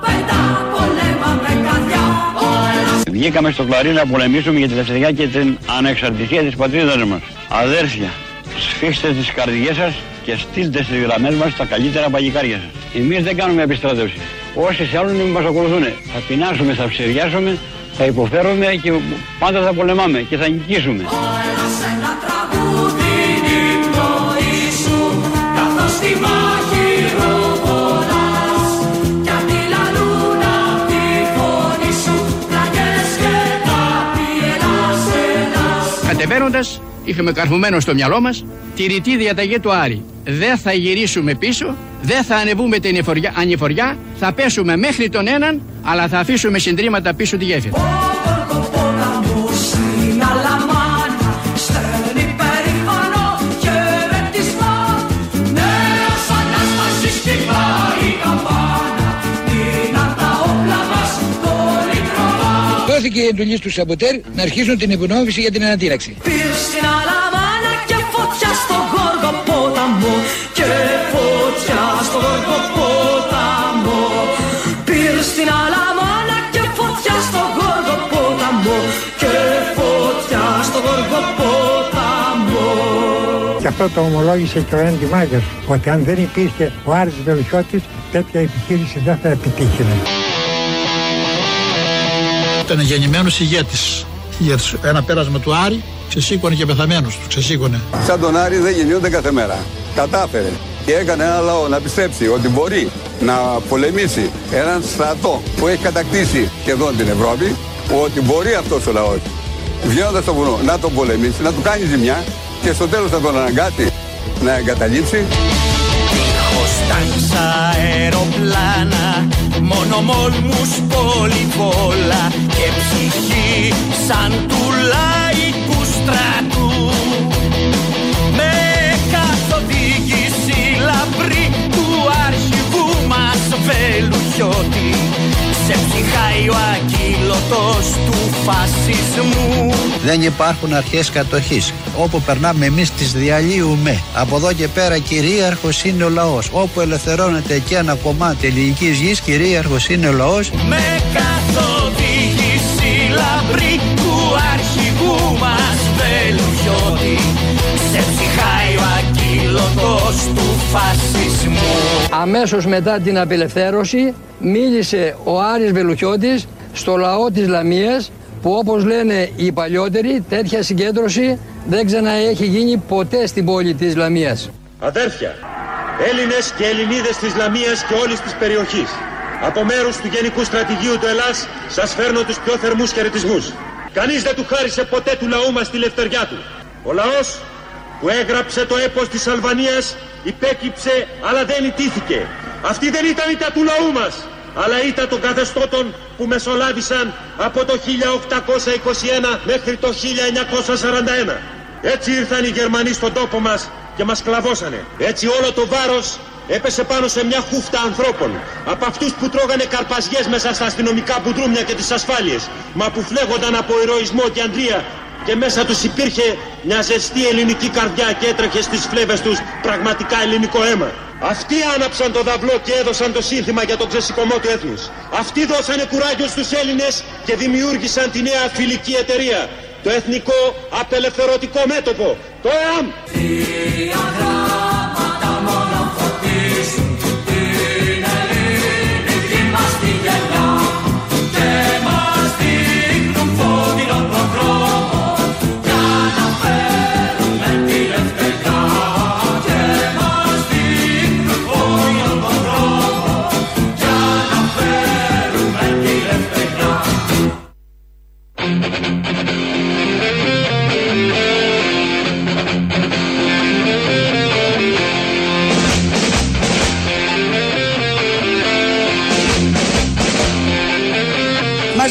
Speaker 8: Πέτα πολέμα με καρδιά Ο Ελλάς
Speaker 22: Βγήκαμε στο Κλαρί να πολεμήσουμε για τη ελευθερία και την ανεξαρτησία της πατρίδας μας. Αδέρφια, σφίξτε τις καρδιές σας και στείλτε στις γραμμές μας τα καλύτερα παγικάρια σας. Εμείς δεν κάνουμε επιστράτευση. Όσοι θέλουν μας ακολουθούν. Θα πεινάσουμε, θα ψεριάσουμε, θα υποφέρουμε και πάντα θα πολεμάμε και θα νικήσουμε.
Speaker 8: Ελλάς ένα τραγούδι είναι η πνοή σου Καθώς στη μάχη ροβολάς Κι αντιλαλούν απ' τη φωνή σου Πλαγιές και κάποιοι Ελλάς, Ελλάς
Speaker 25: Κατεβαίνοντα, είχαμε καρφωμένο στο μυαλό μας τη ρητή διαταγή του Άρη. Δεν θα γυρίσουμε πίσω, δεν θα ανεβούμε την εφοριά- ανηφοριά, θα πέσουμε μέχρι τον έναν, αλλά θα αφήσουμε συντρίμματα πίσω τη γέφυρα.
Speaker 26: Δόθηκε η εντολή στους σαμποτέρ να αρχίσουν την υπονόμηση για την ανατήραξη.
Speaker 8: Πήρ στην Αλαμάνα και φωτιά στο Γόργο ποταμό και φωτιά στο Γόργο ποταμό Πήρ στην Αλαμάνα και φωτιά στο Γόργο ποταμό και φωτιά στο Γόργο ποταμό
Speaker 27: Και αυτό το ομολόγησε και ο Έντι Μάγκερς, ότι αν δεν υπήρχε ο Άρης Βελουχιώτης, τέτοια επιχείρηση δεν θα επιτύχαινε.
Speaker 12: Ήταν γεννημένος ηγέτης. Για ένα πέρασμα του Άρη, ξεσήκωνε και πεθαμένου του. Ξεσήκωνε.
Speaker 28: Σαν τον Άρη δεν γεννιούνται κάθε μέρα. Κατάφερε και έκανε ένα λαό να πιστέψει ότι μπορεί να πολεμήσει έναν στρατό που έχει κατακτήσει σχεδόν την Ευρώπη, ότι μπορεί αυτός ο λαός βγαίνοντας στο βουνό να τον πολεμήσει, να του κάνει ζημιά και στο τέλος να τον αναγκάσει να εγκαταλείψει.
Speaker 8: Δίχως τάγκς αεροπλάνα. Μόνο μόλμους πολυβόλα Και ψυχή
Speaker 29: Δεν υπάρχουν αρχές κατοχής. Όπου περνάμε εμείς τις διαλύουμε. Από εδώ και πέρα κυρίαρχος είναι ο λαός. Όπου ελευθερώνεται και ένα κομμάτι ελληνικής γης, κυρίαρχος είναι ο λαός.
Speaker 8: Με καθοδήγηση λαμπρή του αρχηγού μας Βελουχιώτη Σε ψυχάει ο ακύλωτος του φασισμού
Speaker 26: Αμέσως μετά την απελευθέρωση μίλησε ο Άρης Βελουχιώτης στο λαό της Λαμίας που όπως λένε οι παλιότεροι τέτοια συγκέντρωση δεν ξαναέχει γίνει ποτέ στην πόλη της Λαμίας.
Speaker 30: Αδέρφια, Έλληνες και Ελληνίδες της Λαμίας και όλης της περιοχής. Από μέρους του Γενικού Στρατηγίου του Ελλάς σας φέρνω τους πιο θερμούς χαιρετισμούς. Κανείς δεν του χάρισε ποτέ του λαού μας τη λευτεριά του. Ο λαός που έγραψε το έπος της Αλβανίας υπέκυψε αλλά δεν ητήθηκε. Αυτή δεν ήταν ήττα του λαού μας, αλλά ήττα των καθεστώτων που μεσολάβησαν από το 1821 μέχρι το 1941. Έτσι ήρθαν οι Γερμανοί στον τόπο μας και μας σκλαβώσανε. Έτσι όλο το βάρος έπεσε πάνω σε μια χούφτα ανθρώπων. Από αυτούς που τρώγανε καρπαζιές μέσα στα αστυνομικά μπουντρούμια και τις ασφάλειες. Μα που φλέγονταν από ηρωισμό και αντρία και μέσα τους υπήρχε μια ζεστή ελληνική καρδιά και έτρεχε στις φλέβες τους πραγματικά ελληνικό αίμα. Αυτοί άναψαν το δαυλό και έδωσαν το σύνθημα για τον ξεσηκωμό του έθνους. Αυτοί δώσανε κουράγιο στους Έλληνες και δημιούργησαν τη νέα φιλική εταιρεία. Το Εθνικό Απελευθερωτικό Μέτωπο, το ΕΑΜ.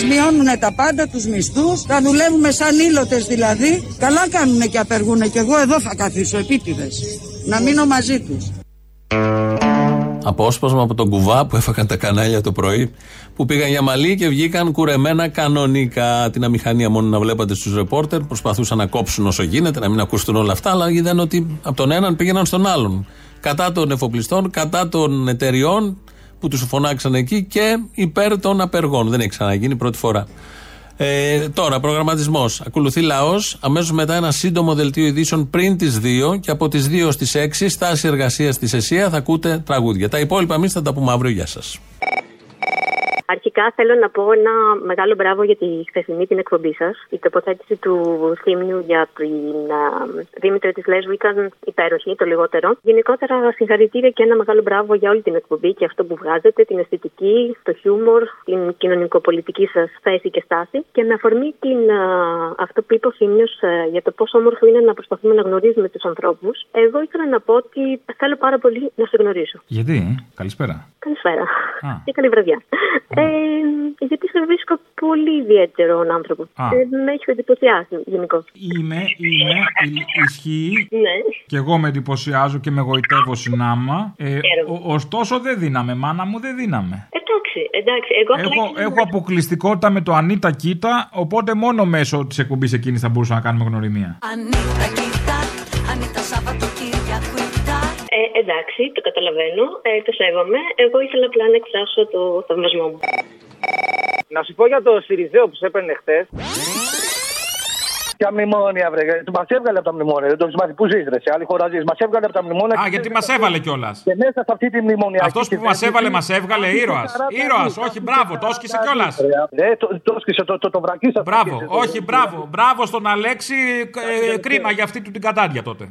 Speaker 31: Μειώνουν τα πάντα, τους μισθούς, θα δουλεύουμε σαν ήλωτες δηλαδή. Καλά κάνουν και απεργούν και εγώ εδώ θα καθίσω επίτηδες. Να μείνω μαζί τους.
Speaker 7: Απόσπασμα από τον κουβά που έφαγαν τα κανάλια το πρωί, που πήγαν για μαλλί και βγήκαν κουρεμένα κανονικά. Την αμηχανία μόνο να βλέπατε στους ρεπόρτερ, προσπαθούσαν να κόψουν όσο γίνεται, να μην ακούσουν όλα αυτά, αλλά είδαν ότι από τον έναν πήγαιναν στον άλλον. Κατά των εφοπλιστών, κατά των εταιριών που τους φωνάξαν εκεί και υπέρ των απεργών. Δεν έχει ξαναγίνει πρώτη φορά. Ε, τώρα, προγραμματισμός. Ακολουθεί λαός. Αμέσως μετά ένα σύντομο δελτίο ειδήσεων πριν τις 2 και από τις 2 στις 6 στάση εργασίας της ΕΣΥΑ θα ακούτε τραγούδια. Τα υπόλοιπα εμείς θα τα πούμε αύριο. Γεια σας.
Speaker 19: Αρχικά θέλω να πω ένα μεγάλο μπράβο για τη χθεσινή την εκπομπή σας. Η τοποθέτηση του θύμιου για την α, Δήμητρα της Λέσβου ήταν υπέροχη, το λιγότερο. Γενικότερα, συγχαρητήρια και ένα μεγάλο μπράβο για όλη την εκπομπή και αυτό που βγάζετε, την αισθητική, το χιούμορ, την κοινωνικοπολιτική σας θέση και στάση. Και με αφορμή την, α, αυτό που είπε ο Θήμιο για το πόσο όμορφο είναι να προσπαθούμε να γνωρίζουμε τους ανθρώπους, εγώ ήθελα να πω ότι θέλω πάρα πολύ να σε γνωρίσω.
Speaker 15: Γιατί, καλησπέρα.
Speaker 19: Καλησπέρα. Και καλή βραδιά. Ε, γιατί σε βρίσκω πολύ ιδιαίτερο άνθρωπο.
Speaker 15: Α.
Speaker 19: Ε, με έχει εντυπωσιάσει γενικώς.
Speaker 15: Είμαι, είμαι, ι- ισχύει.
Speaker 19: Ναι.
Speaker 15: Και εγώ με εντυπωσιάζω και με γοητεύω συνάμα. Ε, ο- ωστόσο δεν δίναμε, μάνα μου δεν δίναμε.
Speaker 19: Εντάξει, εντάξει, εντάξει. Εγώ
Speaker 15: Έχω,
Speaker 19: τουλάχιστον-
Speaker 15: έχω αποκλειστικότητα με το Ανίτα Κίτα, οπότε μόνο μέσω της εκπομπής εκείνης θα μπορούσαμε να κάνουμε γνωριμία.
Speaker 8: Ανίτα κοίτα, Ανίτα
Speaker 19: εντάξει, το καταλαβαίνω, ε, το σέβομαι. Εγώ ήθελα απλά να εκφράσω το θαυμασμό μου.
Speaker 32: Να σου πω για το Σιριζέο που σε έπαιρνε χτε. Ποια μνημόνια, βρε. Μας έβγαλε από τα μνημόνια. Δεν το έχεις μάθει. Πού ζεις, ρε. Σε άλλη χώρα ζεις. Μας έβγαλε από τα μνημόνια.
Speaker 15: Α,
Speaker 32: και
Speaker 15: γιατί
Speaker 32: μέσα
Speaker 15: μας
Speaker 32: σε αυτή-
Speaker 15: έβαλε κιόλας.
Speaker 32: Και μέσα σε αυτή τη μνημονία.
Speaker 15: Αυτός που μας έβαλε, μας έβγαλε ήρωας. Ήρωας, όχι, μπράβο, το όσκησε κιόλας.
Speaker 32: Ναι, το, το έσκησε, το, το, το βρακίσα.
Speaker 15: Μπράβο, όχι, μπράβο. Μπράβο στον Αλέξη. ε, κρίμα για αυτή του την κατάντια τότε.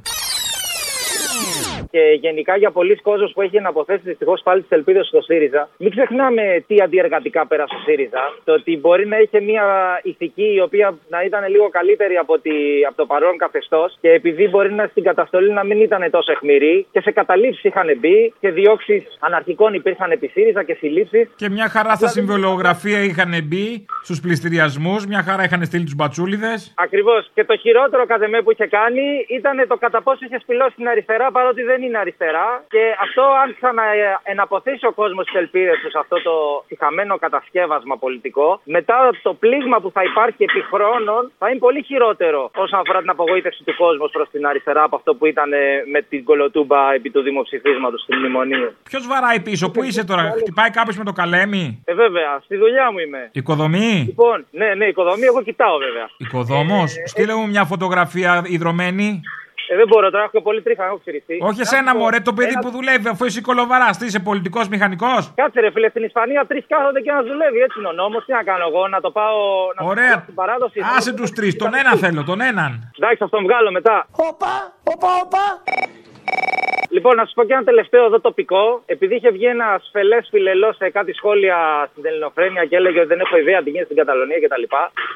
Speaker 32: Και γενικά για πολλοί κόσμος που έχει αναποθέσει δυστυχώς πάλι τις ελπίδες στο ΣΥΡΙΖΑ, μην ξεχνάμε τι αντιεργατικά πέρασε ο ΣΥΡΙΖΑ. Το ότι μπορεί να είχε μια ηθική η οποία να ήταν λίγο καλύτερη από, τη, από το παρόν καθεστώς και επειδή μπορεί να στην καταστολή να μην ήταν τόσο αιχμηρή και σε καταλήψεις είχαν μπει και διώξεις αναρχικών υπήρχαν επί ΣΥΡΙΖΑ και συλλήψεις.
Speaker 15: Και μια χαρά στα συμβολογραφία είχαν μπει στους πληστηριασμούς, μια χαρά είχαν στείλει τους μπατσούλιδες.
Speaker 32: Ακριβώς. Και το χειρότερο κατά με που είχε κάνει ήταν το κατά πόσο είχε σπηλώσει την αριστερά παρότι δεν είναι αριστερά. Και αυτό αν ξαναεναποθήσει ο κόσμος τις ελπίδες τους σε αυτό το συχαμένο κατασκεύασμα πολιτικό, μετά το πλήγμα που θα υπάρχει επί χρόνων θα είναι πολύ χειρότερο όσον αφορά την απογοήτευση του κόσμου προς την αριστερά από αυτό που ήταν ε, με την κολοτούμπα επί του δημοψηφίσματος του μνημονίου.
Speaker 15: Ποιος βαράει πίσω, πού είσαι τώρα, χτυπάει κάποιος με το καλέμι;
Speaker 32: Ε, βέβαια, στη δουλειά μου είμαι.
Speaker 15: Οικοδομή;
Speaker 32: Λοιπόν, ναι, ναι, οικοδομή, εγώ κοιτάω βέβαια.
Speaker 15: Οικοδόμος. Στείλε μου μια φωτογραφία υδρωμένη.
Speaker 32: Ε, δεν μπορώ τώρα, έχω και πολύ τρίχα, έχω ξυριστεί.
Speaker 15: Όχι εσένα, μωρέ, το παιδί που δουλεύει, αφού είσαι κολοβαράς. Τι είσαι πολιτικός μηχανικός;
Speaker 32: Κάτσε ρε φίλε, στην Ισπανία τρεις κάθονται και ένας δουλεύει. Έτσι είναι ο νόμος. Τι να κάνω εγώ, να το πάω. Να το πάω
Speaker 15: Ωραία.
Speaker 32: στην παράδοση.
Speaker 15: Άσε τους τρεις, τον ένα θέλω, τον έναν.
Speaker 32: Εντάξει, θα τον βγάλω μετά.
Speaker 8: Όπα, όπα, όπα.
Speaker 32: Λοιπόν, να σου πω και ένα τελευταίο εδώ τοπικό. Επειδή είχε βγει ένα φελέ φιλελό σε κάτι σχόλια στην Ελληνοφρένεια και έλεγε ότι δεν έχω ιδέα τι γίνεται στην Καταλωνία κτλ.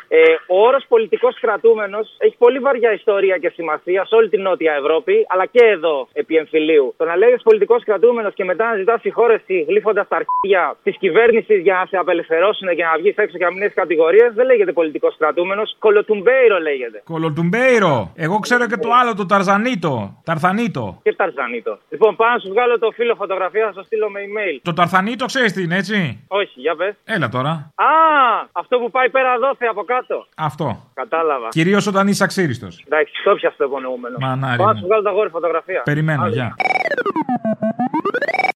Speaker 32: Ε, ο όρος πολιτικός κρατούμενος έχει πολύ βαριά ιστορία και σημασία σε όλη την Νότια Ευρώπη, αλλά και εδώ επί εμφυλίου. Το να λέγει πολιτικός κρατούμενος και μετά να ζητάς συγχώρεση γλύφοντας τα αρχεία της κυβέρνησης για να σε απελευθερώσουν και να βγεις έξω και να μην έχει κατηγορίες, δεν λέγεται πολιτικός κρατούμενος. Κολοτουμπέιρο λέγεται.
Speaker 15: Κολοτουμπέιρο. Εγώ ξέρω και το άλλο, το Ταρζανίτο. Ταρθανίτο.
Speaker 32: Και Ταρζανίτο. Λοιπόν, πάω να σου βγάλω το φύλλο φωτογραφία, θα σου στείλω με email.
Speaker 15: Το Ταρθανίτο ξέρεις τι είναι, έτσι;
Speaker 32: Όχι, για πες.
Speaker 15: Έλα τώρα.
Speaker 32: Α, αυτό που πάει πέρα δόθε από κάτω.
Speaker 15: Αυτό.
Speaker 32: Κατάλαβα.
Speaker 15: Κυρίως όταν είσαι αξίριστος.
Speaker 32: Εντάξει, το πιάσε το υπονοούμενο.
Speaker 15: Μανάρι
Speaker 32: Πάω να
Speaker 15: μου.
Speaker 32: σου βγάλω τα γόρι φωτογραφία.
Speaker 15: Περιμένω,
Speaker 32: Άντε.
Speaker 15: γεια.